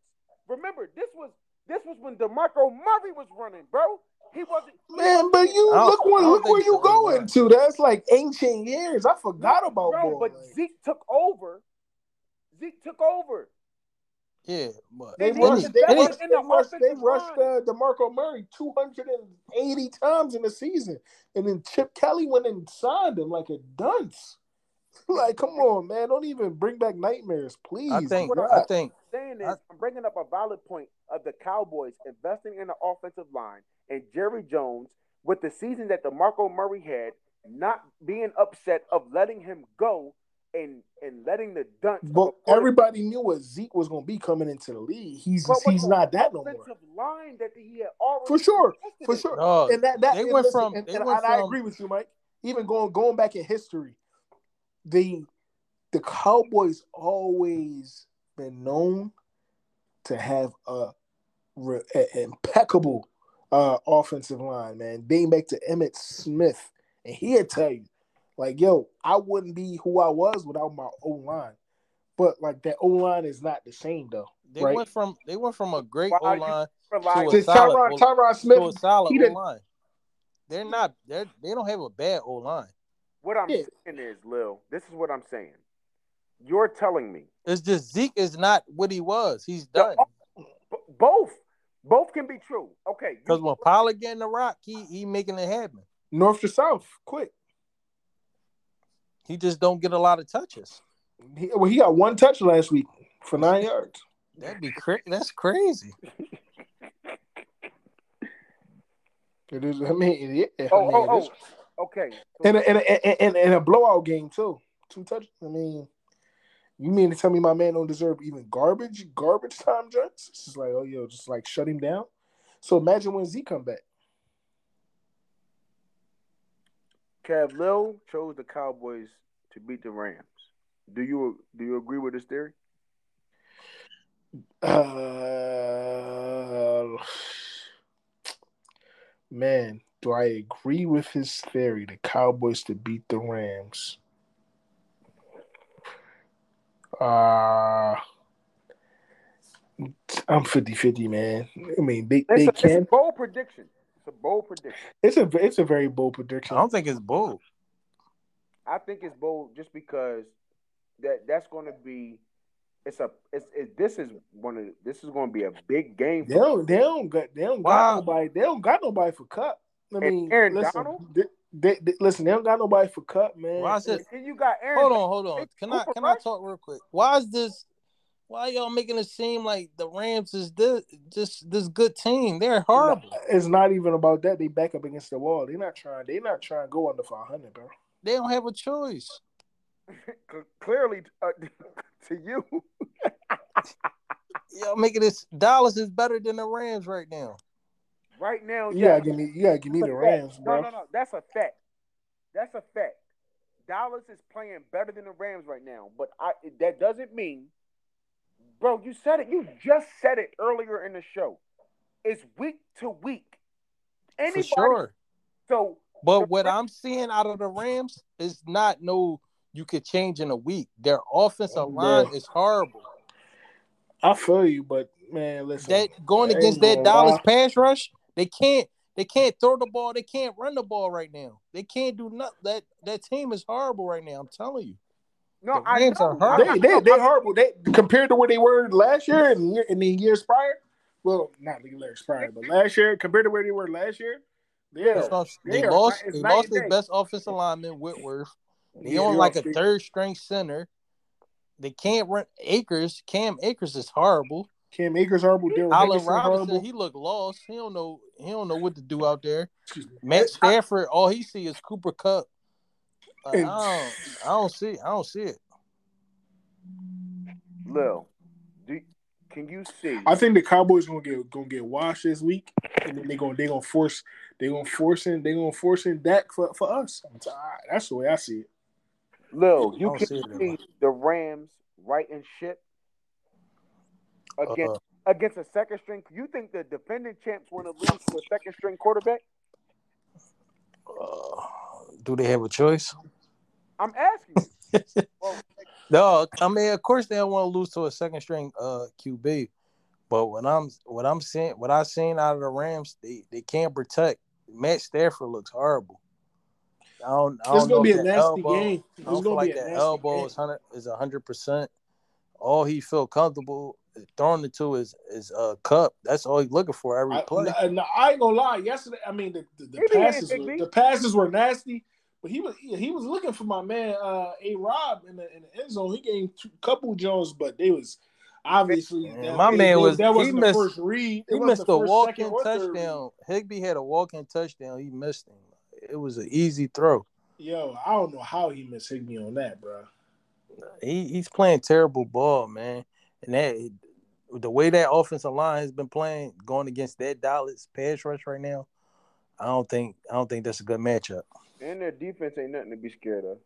Remember, this was this was when DeMarco Murray was running, bro. He wasn't Man, but you look where look where you the going line. to. That's like ancient years. I forgot about bro, ball. but Like, Zeke took over. Zeke took over. Yeah, but They And he any- rushed. was They rushed. in They rushed. They rushed uh, Demarco Murray two hundred and eighty times in the season, and then Chip Kelly went and signed him like a dunce. <laughs> like, come on, man! Don't even bring back nightmares, please. I think what I think saying is, I- I'm bringing up a valid point of the Cowboys investing in the offensive line and Jerry Jones with the season that DeMarco Murray had, not being upset of letting him go and and letting the dunce. But everybody knew what Zeke was going to be coming into the league. He's But he's not that no more. line that he had already For sure, for sure. no, and that, that they and went listen, from- and, they and went I, I agree with you, Mike. Even going going back in history, the the Cowboys always been known to have a, re- a- impeccable uh, offensive line, man. Dating back to Emmitt Smith, and he'll tell you, like, yo, I wouldn't be who I was without my O line. But like that O line is not the same though. they right. went from they went from a great Why O line to a Just solid Tyron, Tyron Smith, to a solid O line. They're not they're they don't have a bad O line. What I'm Yeah. saying is, Lil, this is what I'm saying. You're telling me It's just Zeke is not what he was. He's done. b- both both can be true. Okay, Because when Pollard getting the rock, he he making it happen. north to south, quick. He just don't get a lot of touches. He, well, he got one touch last week for nine yards. That'd be cra- that's crazy. It is. I mean, it, yeah, I oh, mean, oh, oh, okay. And a, and, a, and, and a blowout game too. Two touches. I mean, you mean to tell me my man don't deserve even garbage, garbage time jumps? It's just like, oh yo, just like shut him down. So imagine when Z come back. Kev Lil chose the Cowboys to beat the Rams. Do you do you agree with this theory? Uh, man, do I agree with his theory? The Cowboys to beat the Rams. Uh I'm 50-50, man. I mean, they, they a, can. it's a bold prediction. It's a bold prediction. It's a it's a very bold prediction. I don't think it's bold. I think it's bold just because that that's going to be. It's a. It's it, this is one of. This is going to be a big game. They don't they don't got they don't Wow. got nobody. They don't got nobody for Kupp. I And mean, Aaron listen, Donald? They, they, they- listen, they don't got nobody for cut, man. Why is it? And you got Aaron. Hold on, hold on. Hey, Can I Cooper can I talk real quick? Why is this? Why y'all making it seem like the Rams is this just this good team? They're horrible. It's not even about that. They back up against the wall. They're not trying. They're not trying to go under 500, bro. They don't have a choice. <laughs> Clearly, uh, <laughs> to you, <laughs> Y'all making this Dallas is better than the Rams right now. Right now, You yeah, give me. You gotta give me the a fact. Rams, No, bro. no, no. That's a fact. That's a fact. Dallas is playing better than the Rams right now, but I that doesn't mean, bro. You said it. You just said it earlier in the show. It's week to week. Anybody, For sure. So But what I'm seeing out of the Rams is not no you could change in a week. Their offensive line is horrible. I feel you, but man, listen. That going against that Dallas lie. pass rush, they can't they can't throw the ball, they can't run the ball right now. They can't do nothing. That that team is horrible right now. I'm telling you. no, The I Rams know. are horrible. they they they horrible. They compared to where they were last year and year- in the years prior. Well, not the years prior, but last year compared to where they were last year. Yeah, That's what I'm- they they are lost night- it's they night lost and their day. best offensive lineman, Whitworth. They Yeah, on like a third string center. They can't run Akers. Cam Akers is horrible. Cam Akers horrible. Darrell Allen Henderson Robinson, horrible. he look lost. He don't know. He don't know what to do out there. Matt Stafford, all he see is Cooper Kupp. Like, uh, I don't. I don't see. I don't see it. Lil, do can you see? I think the Cowboys gonna get gonna get washed this week, and then they gonna they gonna force they gonna force in they gonna force in Dak for, for us. I'm t- I- that's the way I see it. Lil, you can see see the Rams right writing shit against Uh, against a second string. You think the defending champs want to lose to a second string quarterback? uh, do they have a choice? I'm asking. you. <laughs> well, No, I mean, of course they don't want to lose to a second string uh QB. But what I'm what I'm seeing what I seen out of the Rams, they, they can't protect. Matt Stafford looks horrible. I don't. I It's don't gonna know be a nasty elbow- game. I It's don't feel gonna like be a that nasty elbow game. is hundred is hundred percent. All he feel comfortable throwing it to is is uh Kupp. That's all he's looking for every I, play. I, no, I ain't gonna lie. Yesterday, I mean, the, the, the He be hitting passes, were, B. the passes were nasty, but he was he was looking for my man uh, A Rob in the, in the end zone. He gave two couple Jones, but they was obviously Man, that, my they- man was- that he wasn't the missed- first read. It He missed the a walk second, in or third read. touchdown. Higbee had a walk in touchdown. He missed him. It was an easy throw. Yo, I don't know how he missed Higbee on that, bro. He he's playing terrible ball, man. And that the way that offensive line has been playing, going against that Dallas pass rush right now, I don't think I don't think that's a good matchup. and their defense ain't nothing to be scared of.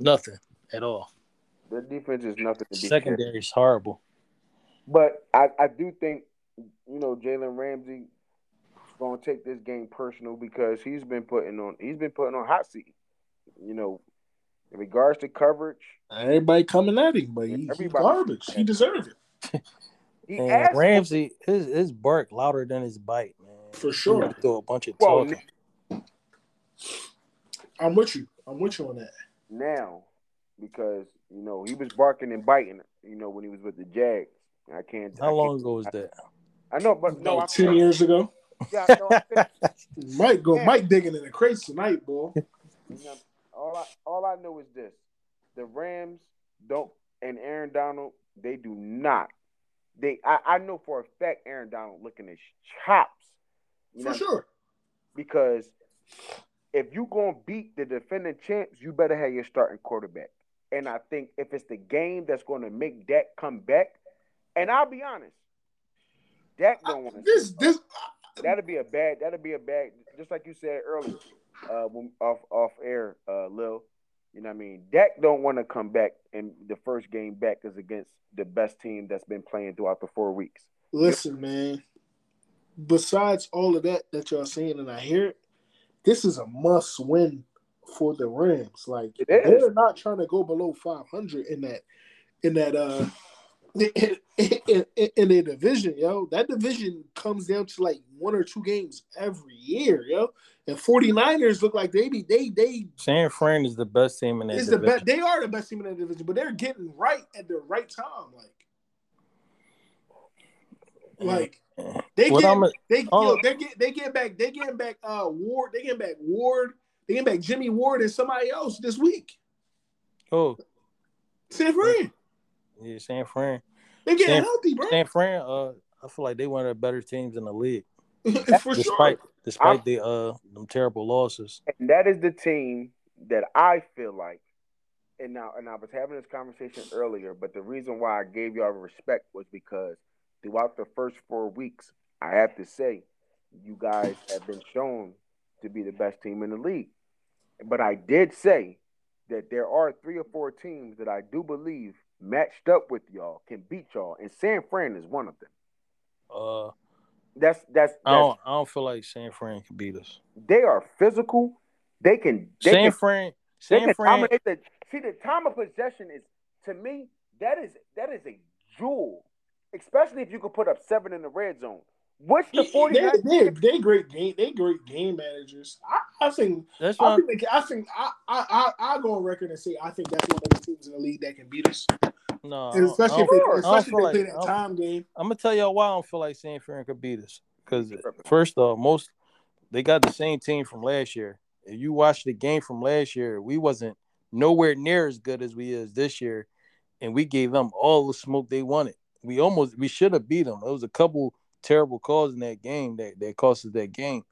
Nothing at all. Their defense is nothing to be scared. Secondary is horrible. But I, I do think you know Jalen Ramsey is going to take this game personal because he's been putting on he's been putting on hot seat. You know, in regards to coverage, Everybody coming at him, but he, he's Everybody- garbage. He deserves it <laughs> he And asked for- Ramsey, his his bark louder than his bite, man. for sure. He throw a bunch of Well, talking. I'm with you. I'm with you on that. now because you know he was barking and biting. You know when he was with the Jags. I can't. I How long can't- ago was that? I know, but no, About I'm ten years ago, Yeah, no, I'm <laughs> Mike go Yeah. Mike digging in the crates tonight, boy. You know, all I all I know is this: the Rams don't and Aaron Donald they do not. They I, I know for a fact Aaron Donald looking his chops. You For sure. because if you gonna beat the defending champs, you better have your starting quarterback. And I think if it's the game that's gonna make Dak come back, and I'll be honest, Dak don't want to. This this that'll be a bad. That'll be a bad. Just like you said earlier, uh, when, off off air, uh, Lil. You know what I mean? Dak don't want to come back, and the first game back is against the best team that's been playing throughout the four weeks. listen, man. besides all of that that y'all saying, and I hear it, this is a must win for the Rams. Like they're not trying to go below 500 in that in that uh in, in, in, in division, yo. That division comes down to like one or two games every year, yo. And 49ers look like they be they they San Fran is the best team in that is division. the best they are the best team in that division, but they're getting right at the right time. Like like they What get a- they oh. yo, they get they get back they getting back uh Ward they getting back Ward they getting back Jimmy Ward and somebody else this week. Oh, San Fran yeah, San Fran. they getting San- healthy, bro. San Fran, uh, I feel like they one of the better teams in the league. <laughs> For despite sure. despite the uh them terrible losses. And that is the team that I feel like. And now, and I was having this conversation earlier, but the reason why I gave y'all respect was because throughout the first four weeks, I have to say, you guys have been shown to be the best team in the league. But I did say that there are three or four teams that I do believe matched up with y'all can beat y'all, and San Fran is one of them. Uh, That's that's, I don't I don't feel like San Fran can beat us. they are physical. They can they San can Fran, They San can Fran, dominate the see the time of possession is to me that is that is a jewel, especially if you can put up seven in the red zone. What's the They, 49ers? they, they great game. They great game managers. I, I think. that's I think. They, I think. I, I. I. I go on record and say I think that's one of the teams in the league that can beat us, no, and especially if they, I don't especially if they like- play that don't- time game. I'm gonna tell y'all why I don't feel like San Fran could beat us. Because first off, most they got the same team from last year. If you watch the game from last year, we wasn't nowhere near as good as we is this year, and we gave them all the smoke they wanted. We almost we should have beat them. It was a couple terrible calls in that game that that cost us that game,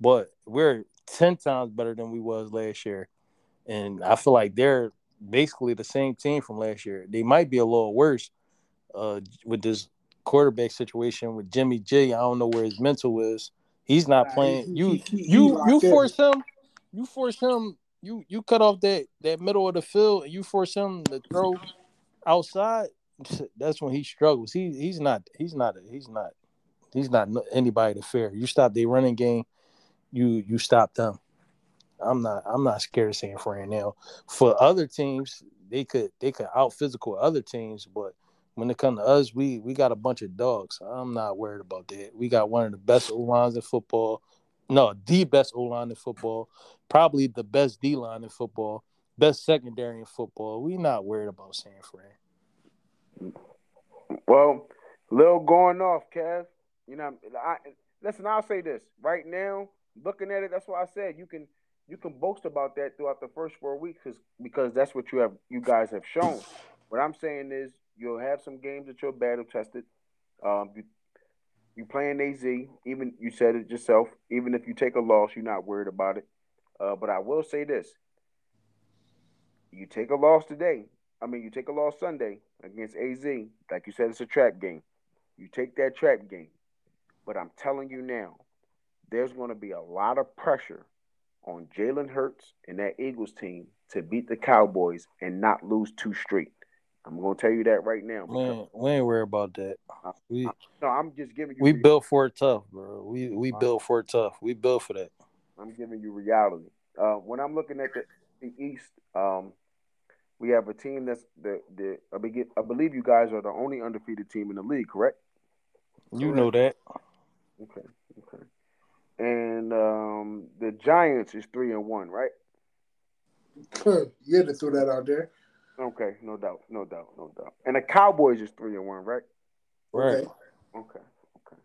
but we're ten times better than we was last year, and I feel like they're basically the same team from last year. They might be a little worse, uh, with this quarterback situation with Jimmy G. I don't know where his mental is. He's not playing. you you you force him. You force him. You you cut off that that middle of the field and you force him to throw outside. <laughs> That's when he struggles. He he's not he's not he's not he's not anybody to fear. You stop their running game. You you stop them. I'm not I'm not scared of San Fran now. For other teams, they could they could out physical other teams, but when it comes to us, we we got a bunch of dogs. I'm not worried about that. We got one of the best O lines in football. No, the best O line in football. Probably the best D line in football. Best secondary in football. We not worried about San Fran. Well, little going off, Kev. You know, I listen. I'll say this right now. Looking at it, that's why I said you can you can boast about that throughout the first four weeks, 'cause- because that's what you have you guys have shown. What I'm saying is you'll have some games that you're battle tested. Um, you you playing AZ, even you said it yourself. Even if you take a loss, you're not worried about it. Uh, but I will say this: you take a loss today. I mean, you take a loss Sunday against AZ. Like you said, it's a trap game. You take that trap game. But I'm telling you now, there's going to be a lot of pressure on Jalen Hurts and that Eagles team to beat the Cowboys and not lose two straight. I'm going to tell you that right now. because- Man, we ain't worried about that. We no, I'm just giving you. we rea- built for it tough, bro. We we built for it tough. We built for that. I'm giving you reality. Uh, when I'm looking at the, the East, um, we have a team that's the the I, begin, I believe you guys are the only undefeated team in the league, correct? You know that. Okay, okay. And um, the Giants is three and one, right? <laughs> you had to throw that out there. Okay, no doubt, no doubt, no doubt. And the Cowboys is three and one, right? Right. Okay. Okay, okay.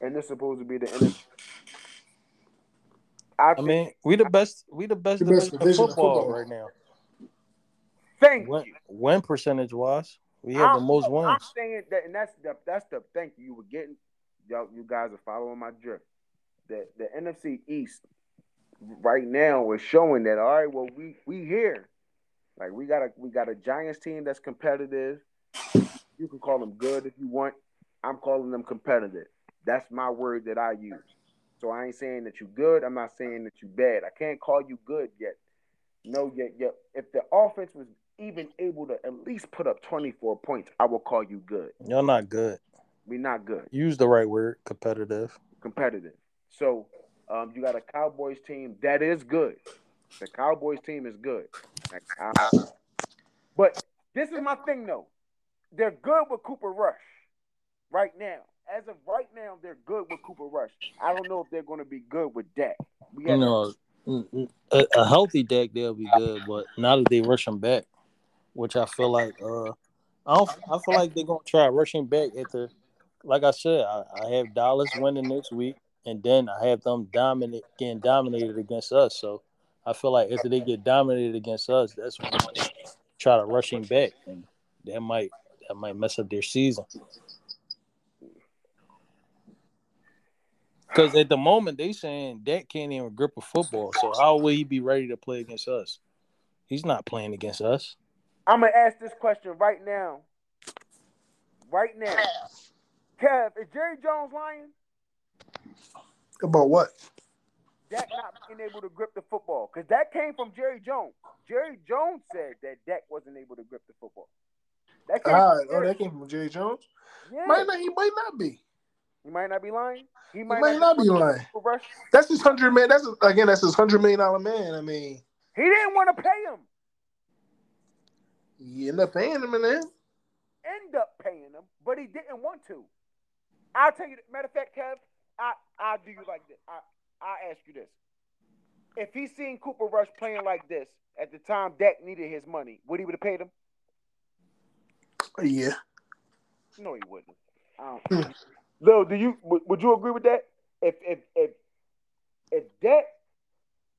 And this supposed to be the NFC. I, I think, mean, we the best. We the best The best division, division of of football, football. right now. thank Win, you. win percentage wise, we have the I'm- most I'm wins. saying that, and that's the that's the thank you. You were getting, y'all. You guys are following my drift. The the NFC East right now is showing that. All right, well we we here. Like we got a we got a Giants team that's competitive. You can call them good if you want. I'm calling them competitive. That's my word that I use. So I ain't saying that you good. I'm not saying that you bad. I can't call you good yet. No, yet, yet. If the offense was even able to at least put up 24 points, I will call you good. Y'all not good. We're not good. Use the right word. Competitive. competitive. So um, you got a Cowboys team that is good. The Cowboys team is good. But this is my thing though. They're good with Cooper Rush right now. As of right now, they're good with Cooper Rush. I don't know if they're going to be good with Dak. We You have know, a, a healthy Dak they'll be good, but now that they rush him back, which I feel like, uh, I don't, I feel like they're gonna try rushing back at the, like I said, I, I have Dallas winning next week, and then I have them dominate getting dominated against us. So I feel like if they get dominated against us, that's when they try to rush him back, and that might that might mess up their season. Because at the moment they saying Dak can't even grip a football, so how will he be ready to play against us? He's not playing against us. I'm gonna ask this question right now. Right now, Kev, is Jerry Jones lying? About what? Dak not being able to grip the football because that came from Jerry Jones. Jerry Jones said that Dak wasn't able to grip the football. That came Ah, from oh, that came from Jerry Jones. yeah. Might not. He might not be. He might not be lying. He He might, might not be lying. Rush. That's his hundred man. That's his, again. That's his hundred million dollar man. I mean, He didn't want to pay him. you end up paying him in there. End up paying him, but he didn't want to. I'll tell you. Matter of fact, Kev, I I'll do you like this. I I ask you this: If he seen Cooper Rush playing like this at the time Dak needed his money, would he would have paid him? Yeah. No, he wouldn't. I don't. Lil, do you would, would you agree with that? If if if if Dak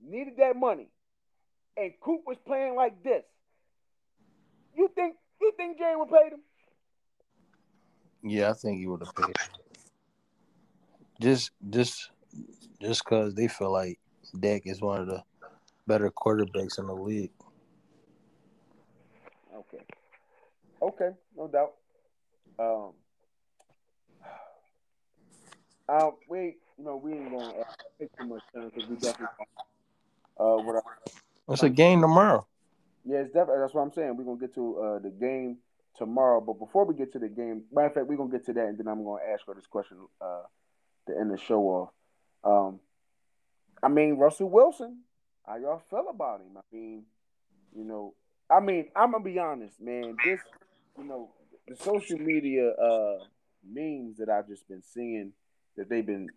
needed that money and Coop was playing like this, you think you think Jerry would pay him? Yeah, I think he would have paid. Just, just, just because they feel like Dak is one of the better quarterbacks in the league. Okay. Okay, no doubt. Um, um, we, you know, we ain't gonna uh, take too much time because we definitely, uh, what I, It's a game tomorrow. yeah, it's definitely that's what I'm saying. We're gonna get to uh the game tomorrow, but before we get to the game, matter of fact, we're gonna get to that, and then I'm gonna ask her this question uh to end the show off. Um, I mean, Russell Wilson, how y'all feel about him? I mean, you know, I mean, I'm gonna be honest, man. This, you know, the social media uh memes that I've just been seeing that they've been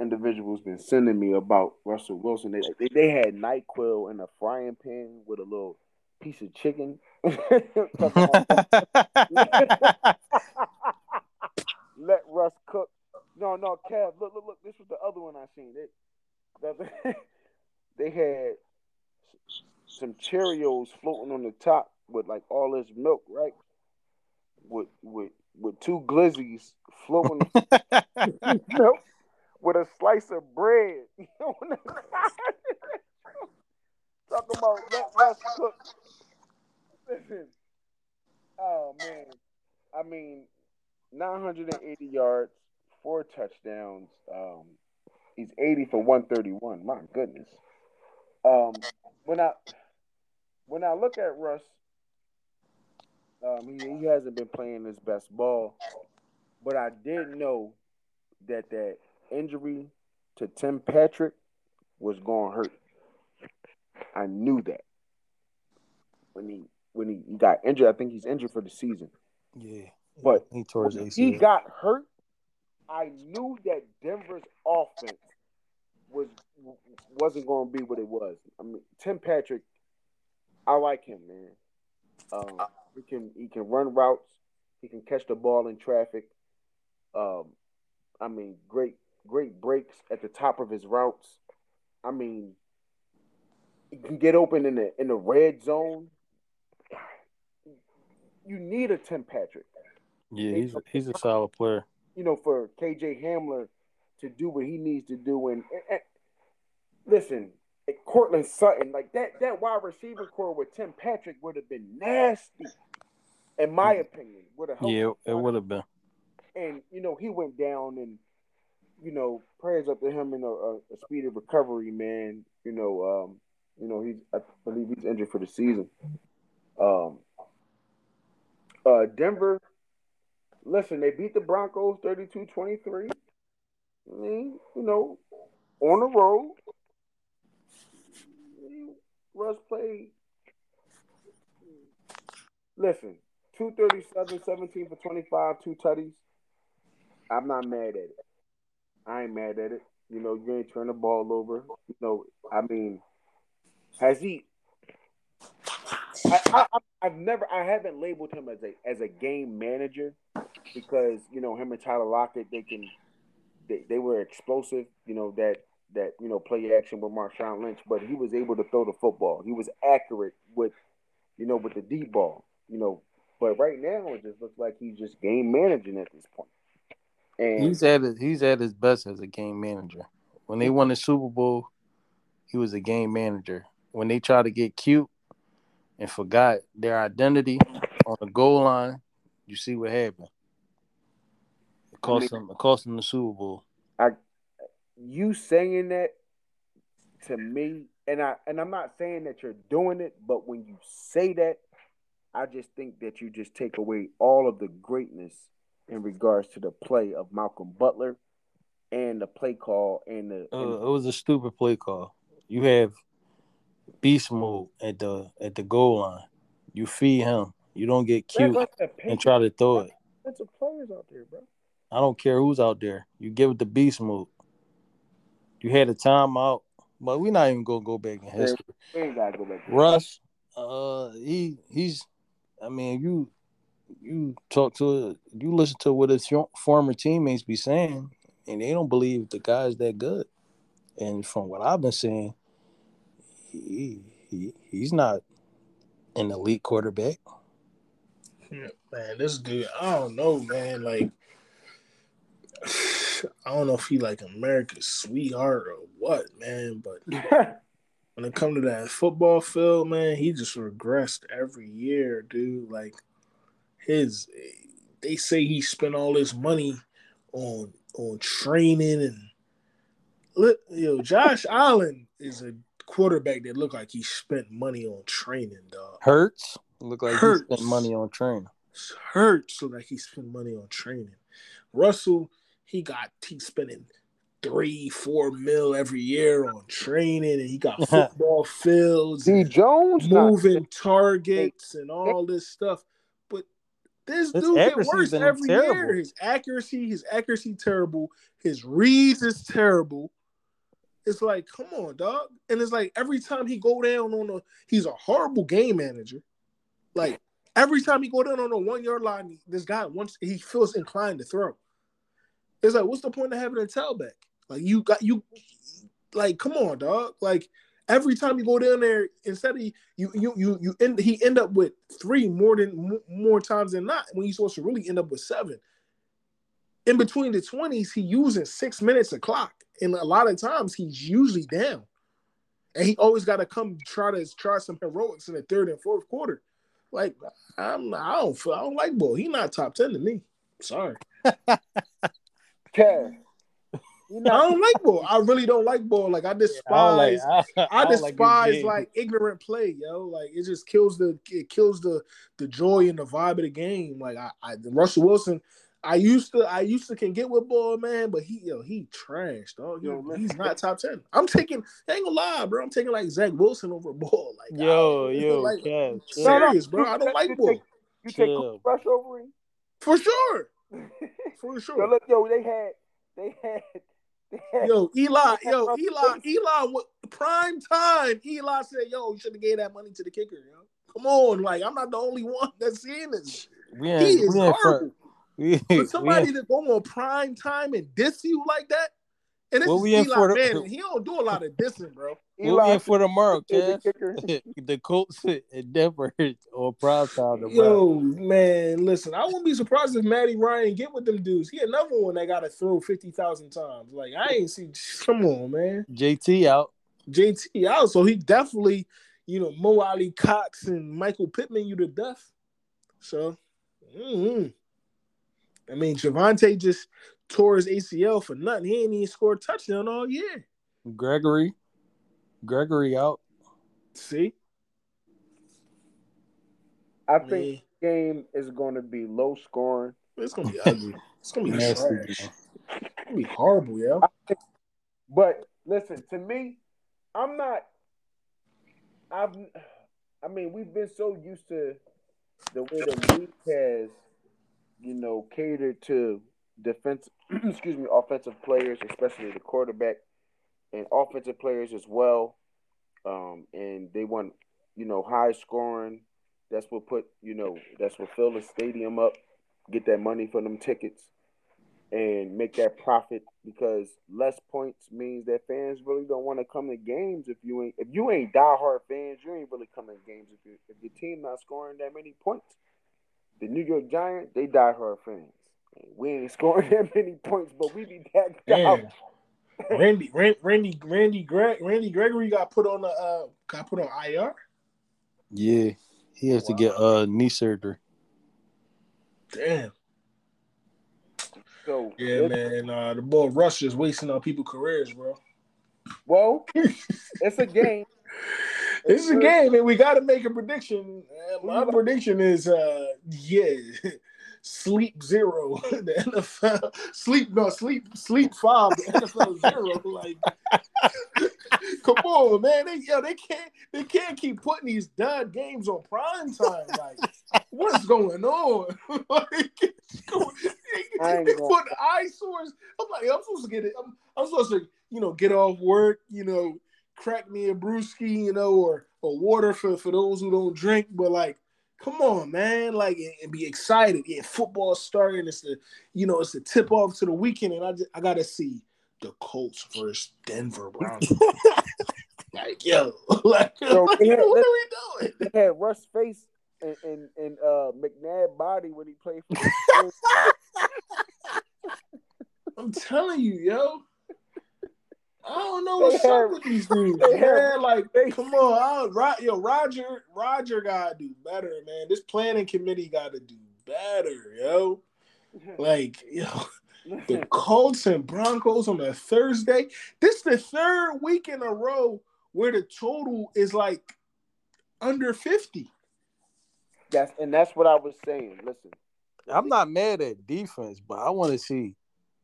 individuals been sending me about Russell Wilson. They they, they had Nyquil in a frying pan with a little piece of chicken. <laughs> <laughs> Let Russ cook. No, no, Kev. Look, look, look. This was the other one I seen. They, they, <laughs> they had some Cheerios floating on the top with like all this milk, right? With with with two glizzies floating <laughs> milk with a slice of bread <laughs> the. Talking about let Russ cook. Listen. Oh man. I mean, 980 yards, four touchdowns. Um, he's 80 for 131. My goodness. Um, when I when I look at Russ, um, he, he hasn't been playing his best ball, but I did know that that injury to Tim Patrick was going to hurt. I knew that when he when he, got injured. I think he's injured for the season. yeah, But he tore his ACL. he got hurt, I knew that Denver's offense was wasn't going to be what it was. I mean, Tim Patrick, I like him, man. Um, he can he can run routes. He can catch the ball in traffic. Um, I mean, great great breaks at the top of his routes. I mean, he can get open in the in the red zone. You need a Tim Patrick yeah, he's he's a solid player. You know, for KJ Hamler to do what he needs to do. And, and, and listen, Courtland Sutton, like that, that wide receiver core with Tim Patrick would have been nasty, in my opinion. Would have helped. Yeah, it would have been. And you know, he went down, and you know, prayers up to him in a, a, a speedy recovery, man. You know, um, you know, he's I believe he's injured for the season. Um, uh, Denver, listen, they beat the Broncos 32-23. I mean, you know, on the road, Russ played. Listen, 237, 17 for 25, two tutties. I'm not mad at it. I ain't mad at it. You know, you ain't turn the ball over. You know, I mean, has he? I, I, I've never, I haven't labeled him as a as a game manager because you know him and Tyler Lockett, they can, they, they were explosive. You know that that you know play action with Marshawn Lynch, but he was able to throw the football. He was accurate with, you know, with the deep ball. You know, but right now it just looks like he's just game managing at this point. And he's at his, he's at his best as a game manager. When they won the Super Bowl, he was a game manager. When they tried to get cute and forgot their identity on the goal line, you see what happened. Cost them. It cost them the Super Bowl. I, you saying that to me, and I and I'm not saying that you're doing it, but when you say that, I just think that you just take away all of the greatness in regards to the play of Malcolm Butler and the play call and the. Uh, it was a stupid play call. You have beast mode at the at the goal line. You feed him. You don't get cute and try to throw it. There's players out there, bro. I don't care who's out there. You give it the beast mode. You had a timeout, but we're not even gonna go back in history. We ain't gotta go back. Russ, uh, he he's. I mean, you you talk to you listen to what his former teammates be saying, and they don't believe the guy's that good. And from what I've been saying, he, he he's not an elite quarterback. Man, this dude, I don't know, man. Like, <sighs> I don't know if he like America's sweetheart or what, man. But <laughs> when it comes to that football field, man, he just regressed every year, dude. Like, his they say he spent all his money on on training and look, yo, Josh <laughs> Allen is a quarterback that looked like he spent money on training, dog. Hurts look like Hurts. he spent money on training. Hurts look like he spent money on training. Russell, he got he spending three, four mil every year on training, and he got <laughs> football fields, D Jones moving targets, and all this stuff. But this his dude get worse every terrible. year. His accuracy, his accuracy terrible. His reads is terrible. It's like, come on, dog. And it's like every time he go down on a, he's a horrible game manager. Like every time he go down on a one yard line, this guy once he feels inclined to throw. It's like, what's the point of having a tailback? Like you got you, like come on, dog. Like every time you go down there, instead of you you you you end he end up with three more than more times than not when he's supposed to really end up with seven. In between the twenties, he using six minutes of clock, and a lot of times he's usually down, and he always got to come try to try some heroics in the third and fourth quarter. Like I'm, I don't I don't like Bull. He not top ten to me. Sorry. <laughs> Kev, you know, I don't like ball. I really don't like ball. Like I despise. Yeah, I, like, I, I, despise like, like, ignorant play, yo. Like it just kills the it kills the the joy and the vibe of the game. Like I, I Russell Wilson. I used to I used to can get with ball, man, but he yo he trashed. Dog. Yo, man, he's not top ten. I'm taking. I ain't gonna lie, bro. I'm taking like Zach Wilson over ball. Like yo, yo, like, Kev, serious, bro. I don't like ball. You take Rush over him for sure, for <laughs> sure. Yo, look, yo, they had they had yo, Eli, yo, Eli, Eli, prime time. Eli said, "Yo, you should have gave that money to the kicker." Yo, come on, like I'm not the only one that's seeing this. Yeah, he is horrible. <laughs> We, for somebody to go on prime time and diss you like that, and this well, is Eli Manning. <laughs> He don't do a lot of dissing, bro. <laughs> We'll Eli for tomorrow, <laughs> Kev. the Colts and Denver or prime time. Yo, man, listen, I wouldn't be surprised if Matty Ryan get with them dudes. He another one that got to throw fifty thousand times. Like I ain't see. Come on, man. JT out. JT out. So he definitely, you know, Mo Alie-Cox and Michael Pittman you to death. So, mm-hmm. I mean, Javonte just tore his ACL for nothing. He ain't even scored a touchdown all year. Gregory. Gregory out. See? I think the game is going to be low scoring. It's going to be ugly. It's going to be nasty. That'd be horrible, yo. But listen, to me, I'm not. I've. I mean, we've been so used to the way the league has, you know, catered to defense. <clears throat> excuse me, offensive players, especially the quarterback, and offensive players as well. Um, and they want, you know, high scoring. That's what put, you know, that's what fill the stadium up, get that money for them tickets and make that profit because less points means that fans really don't want to come to games if you ain't if you ain't diehard fans, you ain't really coming to games if you if your team not scoring that many points. The New York Giants, they diehard fans. We ain't scoring <laughs> that many points, but we be that out. Randy, Randy, Randy, Randy, Greg, Randy Gregory got put on the uh got put on IR. Yeah, he has wow. to get uh knee surgery. Damn. So yeah, man, uh, the boy Rush is wasting on people's careers, bro. Well, <laughs> it's a game. It's, it's a game, and we got to make a prediction. my prediction is, uh, yeah, <laughs> sleep zero. <laughs> The NFL sleep no sleep sleep five. The NFL zero. Like, <laughs> come on, man. They yo, they can't they can't keep putting these dud games on prime time. Like, what's going on? <laughs> like, they, they put eyesores. I'm like, I'm supposed to get it. I'm, I'm supposed to, you know, get off work. You know, crack me a brewski, you know, or or water for for those who don't drink. But like, come on, man, like and be excited. Yeah, football starting. It's the you know it's the tip off to the weekend, and I just, I gotta see the Colts versus Denver Broncos. <laughs> <laughs> <laughs> like yo, like so what, had, what are we doing? They had Russ face and and, and uh, McNabb body when he played for. I'm telling you, yo. I don't know what's up with these dudes, man. Like, come on, I, yo, Roger, Roger gotta do better, man. This planning committee gotta do better, yo. Like, yo, <laughs> the Colts and Broncos on a Thursday. This is the third week in a row where the total is like under fifty. Yes, and that's what I was saying. Listen, I'm not mad at defense, but I want to see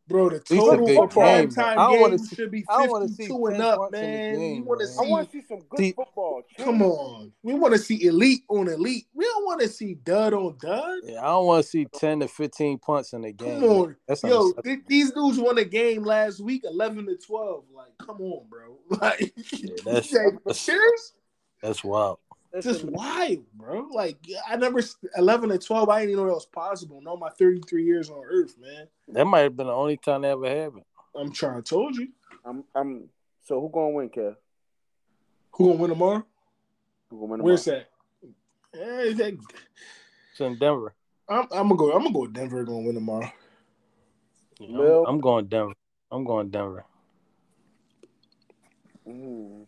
Bro, the total for prime time games should be 52 and up, man. Game, we see. I want to see some good see, football. Come on, we want to see elite on elite. We don't want to see dud on dud. Yeah, I don't want to see 10 to 15 punts in the game. Come on, That's yo, th- these dudes won a game last week, 11 to 12. Like, come on, bro. <laughs> Like, yeah, <laughs> that's, that's serious. That's wild. It's just wild, bro. Like I never eleven and twelve. I didn't even know that was possible. No, my thirty three years on Earth, man. That might have been the only time they ever happened. I'm trying to told you. I'm. I'm. So who gonna win, Kev? Who gonna win tomorrow? Who gonna win tomorrow? Where's that? Hey, that... It's in Denver. I'm, I'm, gonna go. I'm gonna go. To Denver gonna win tomorrow. Yeah, I'm, I'm, going Denver. I'm going Denver. Mm-hmm.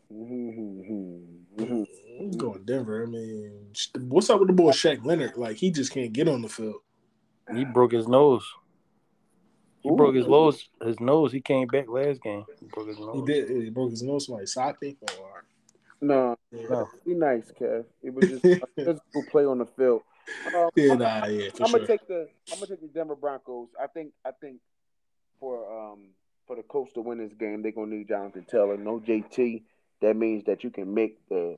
Mm-hmm. I'm going Denver. I mean, what's up with the boy Shaq Leonard? Like he just can't get on the field. He broke his nose. He Ooh. broke his nose. His nose. He came back last game. He broke his nose. He did. He broke his nose. Somebody socked him. Or... No, no. Be nice, Kev. It was just a <laughs> physical play on the field. Um, yeah, nah, yeah. I'm sure. gonna take the. I'm gonna take the Denver Broncos. I think. I think for um for the Colts to win this game, they're gonna need Jonathan Taylor. No JT. That means that you can make the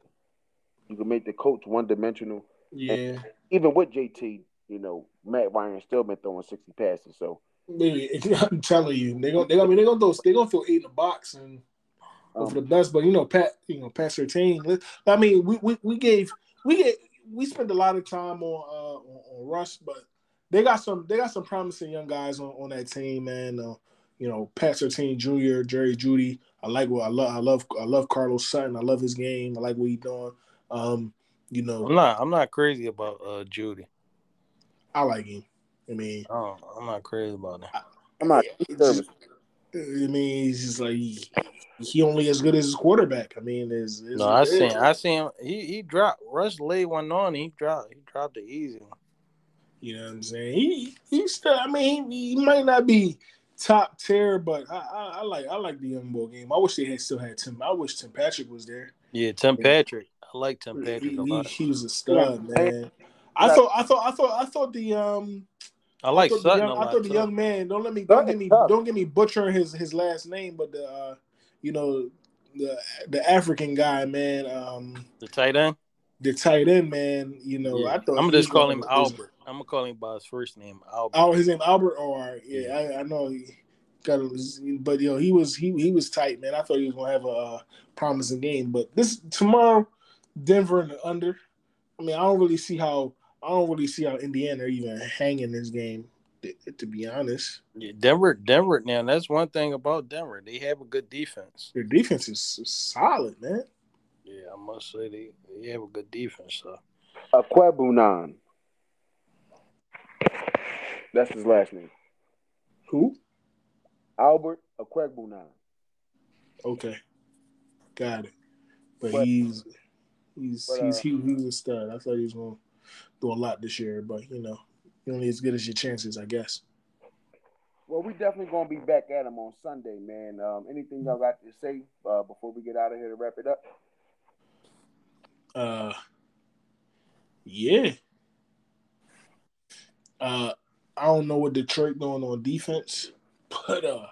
you can make the coach one dimensional. Yeah. And even with JT, you know, Matt Ryan still been throwing sixty passes. So <laughs> I'm telling you, they gonna they I mean, they gonna throw they gonna throw eight in the box and um, for the best. But you know, Pat, you know, Pat Surtain. I mean, we, we we gave we get we spent a lot of time on uh on, on Rush, but they got some they got some promising young guys on, on that team, man. Uh, you know, Pat Surtain Jr., Jerry Jeudy. I like what I love. I love I love Carlos Sutton. I love his game. I like what he's doing. Um, you know, I'm not I'm not crazy about uh Jeudy. I like him. I mean, oh, I'm not crazy about that. I, am not. Just, I mean, he's just like he, he, only as good as his quarterback. I mean, is no, I seen I seen him. he he dropped Rush laid one on. He dropped he dropped the easy one. You know what I'm saying? He he's still. I mean, he, he might not be top tier, but I, I, I, like I like the young boy game. I wish they had still had Tim. I wish Tim Patrick was there. Yeah, Tim Patrick. I like Tim Patrick he, a lot. He, he was a stud, man. I thought I thought I thought I thought the um I like I thought, Sutton the a young, I lot. thought the young man. Don't let me don't get me don't get me butchering his his last name, but the uh, you know the the African guy, man, um, the tight end. the tight end, man. You know, Yeah. I thought I'm gonna just call him was- Albert. I'm gonna call him by his first name, Albert. Oh, his name Albert. Oh, all right. yeah, I, I know. He got, a, but yo, he was he he was tight, man. I thought he was gonna have a uh, promising game, but this tomorrow, Denver and the under. I mean, I don't really see how I don't really see how Indiana even hanging this game. To, to be honest, Yeah, Denver, Denver. Now that's one thing about Denver. They have a good defense. their defense is solid, man. Yeah, I must say they, they have a good defense. So Okwuegbunam. That's his last name. Who? Albert Okwuegbunam. Okay, got it. But, But- he's he's but, he's uh, he, he was a stud. I thought he was gonna do a lot this year, but you know, you're only as good as your chances, I guess. Well, we definitely gonna be back at him on Sunday, man. Um, anything y'all got to say uh, before we get out of here to wrap it up? Uh, yeah. Uh, I don't know what Detroit doing on defense, <laughs> but uh,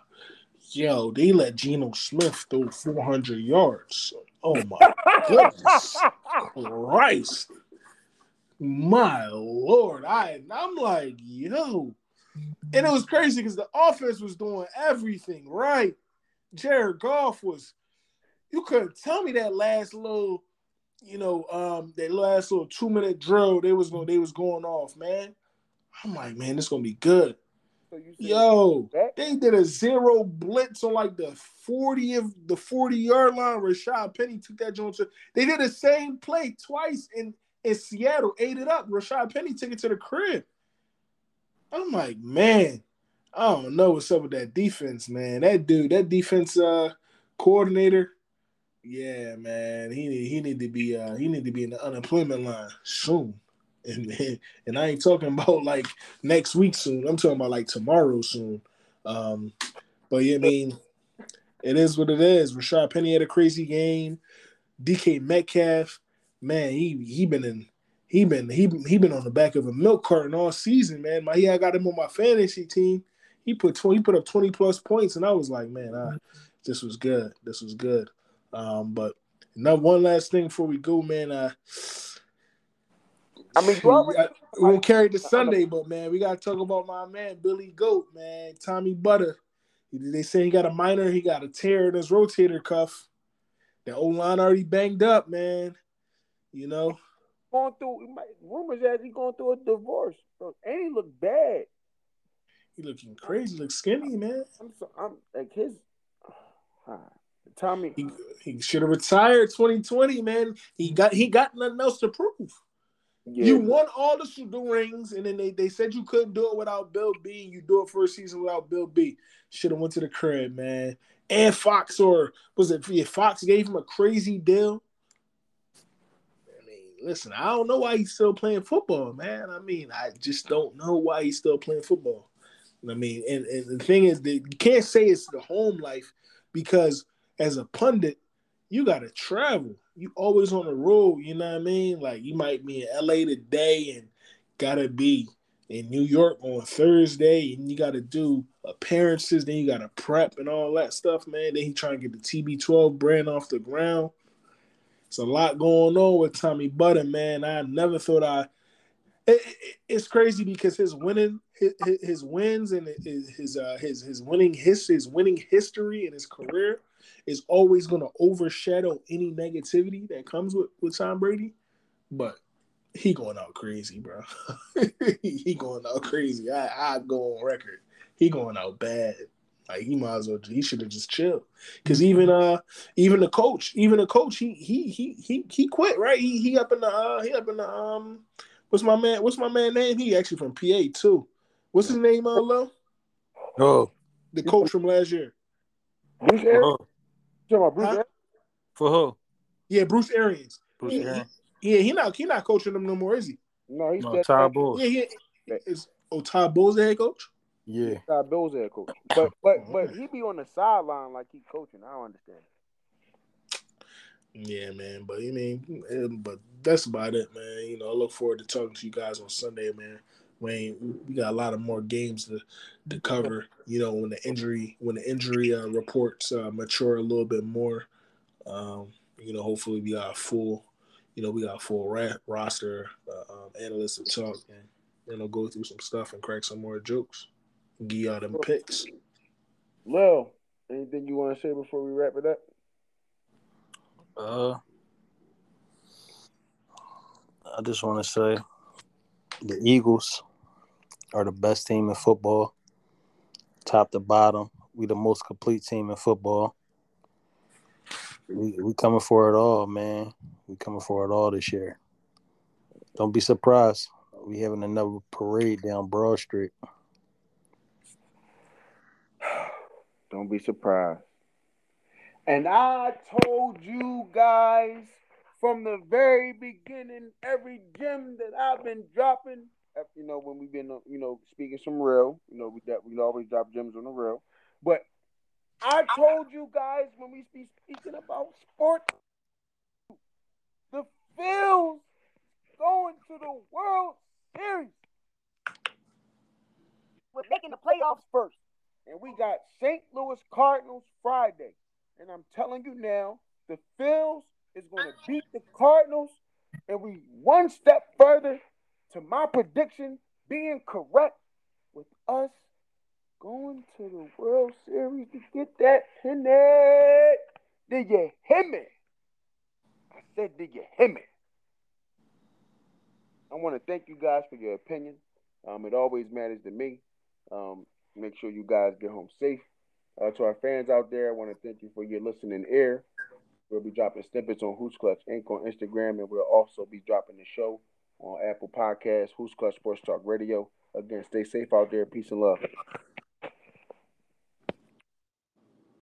yo, they let Geno Smith throw 400 yards. Oh my goodness, Christ, my lord! I I'm like, yo, and it was crazy because the offense was doing everything right. Jared Goff was. You couldn't tell me that last little you know, um, that last little two minute drill, they was going they was going off, man. I'm like, man, this gonna be good. So you Yo, they did a zero blitz on like the 40 of the 40 yard line. Rashad Penny took that joint to they did the same play twice in, in Seattle, ate it up. Rashad Penny took it to the crib. I'm like, man, I don't know what's up with that defense, man. That dude, that defense uh coordinator, yeah, man, he need he need to be uh he need to be in the unemployment line soon. And and I ain't talking <laughs> about like next week soon. I'm talking about like tomorrow soon. Um, but yeah, I mean, it is what it is. Rashad Penny had a crazy game. DK Metcalf, man, he he been in he been he he been on the back of a milk carton all season, man. My yeah, I got him on my fantasy team. He put 20, he put up 20 plus points, and I was like, man, I, this was good. This was good. Um, but now one last thing before we go, man. I mean, you I- we won't carry the Sunday, but man, we gotta talk about my man Billy Goat, man, Tommy Butter. They say he got a minor, he got a tear in his rotator cuff. The O line already banged up, man. You know, going through rumors that he going through a divorce, bro. And he look bad. he looking crazy, look skinny, man. I'm so I'm like his. <sighs> Tommy, He he should have retired 2020, man. He got he got nothing else to prove. Yeah, You won all the Super rings, and then they, they said you couldn't do it without Bill B. You do it for a season without Bill B. Should have went to the crib, man. And Fox or was it Fox gave him a crazy deal. I mean, listen, I don't know why he's still playing football, man. I mean, I just don't know why he's still playing football. I mean, and, and the thing is that you can't say it's the home life because as a pundit, you gotta travel. You always on the road, you know what I mean? Like you might be in LA today and gotta be in New York on Thursday, and you gotta do appearances, then you gotta prep and all that stuff, man. Then he trying to get the TB12 brand off the ground. It's a lot going on with Tommy Butter, man. I never thought I. It, it- it's crazy because his winning, his, his wins and his his uh, his his winning his his winning history and his career is always going to overshadow any negativity that comes with with Tom Brady. But he going out crazy, bro. <laughs> he going out crazy. I I go on record. He going out bad. Like he might as well. He should have just chilled. Because even uh even the coach, even the coach, he he he he he quit. Right? He he up in the uh he up in the um. What's my man? What's my man name? He actually from PA too. What's his name? Uh, Lo? Oh, The coach from last year. Bruce talking about Bruce Huh? For who? Yeah, Bruce Arians. Bruce He- Yeah, he not he not coaching them no more, is he? No, he's No, that Todd Bowles. Yeah, he is. Oh, Todd Bowles the head coach. Yeah. Todd the head coach. But but but he be on the sideline like he coaching. I don't understand. Yeah, man. But I mean, but that's about it, man. You know, I look forward to talking to you guys on Sunday, man. We we got a lot of more games to to cover. You know, when the injury when the injury uh, reports uh, mature a little bit more, um, you know, hopefully we got a full, you know, we got a full ra- roster uh, um, analysts to talk and you know go through some stuff and crack some more jokes, give y'all them picks. Lil, anything you want to say before we wrap it up? Uh, I just want to say the Eagles are the best team in football, top to bottom. We the most complete team in football. We we coming for it all, man. We coming for it all this year. Don't be surprised. We having another parade down Broad Street. <sighs> Don't be surprised. And I told you guys from the very beginning, every gem that I've been dropping, Uh, you know, when we've been, uh, you know, speaking some real, you know, we that we always drop gems on the real. But I told you guys when we be speaking about sports, the Phils going to the World Series. We're making the playoffs first. And we got St. Louis Cardinals Friday. And I'm telling you now, the Phils is going to beat the Cardinals. And we one step further to my prediction being correct with us going to the World Series to get that pennant. Did you hear me? I said, did you hear me? I want to thank you guys for your opinion. Um, it always matters to me. Um, make sure you guys get home safe. Uh, to our fans out there, I want to thank you for your listening ear. We'll be dropping snippets on Who's Clutch Inc. on Instagram, and we'll also be dropping the show on Apple Podcasts, Who's Clutch Sports Talk Radio. Again, stay safe out there. Peace and love.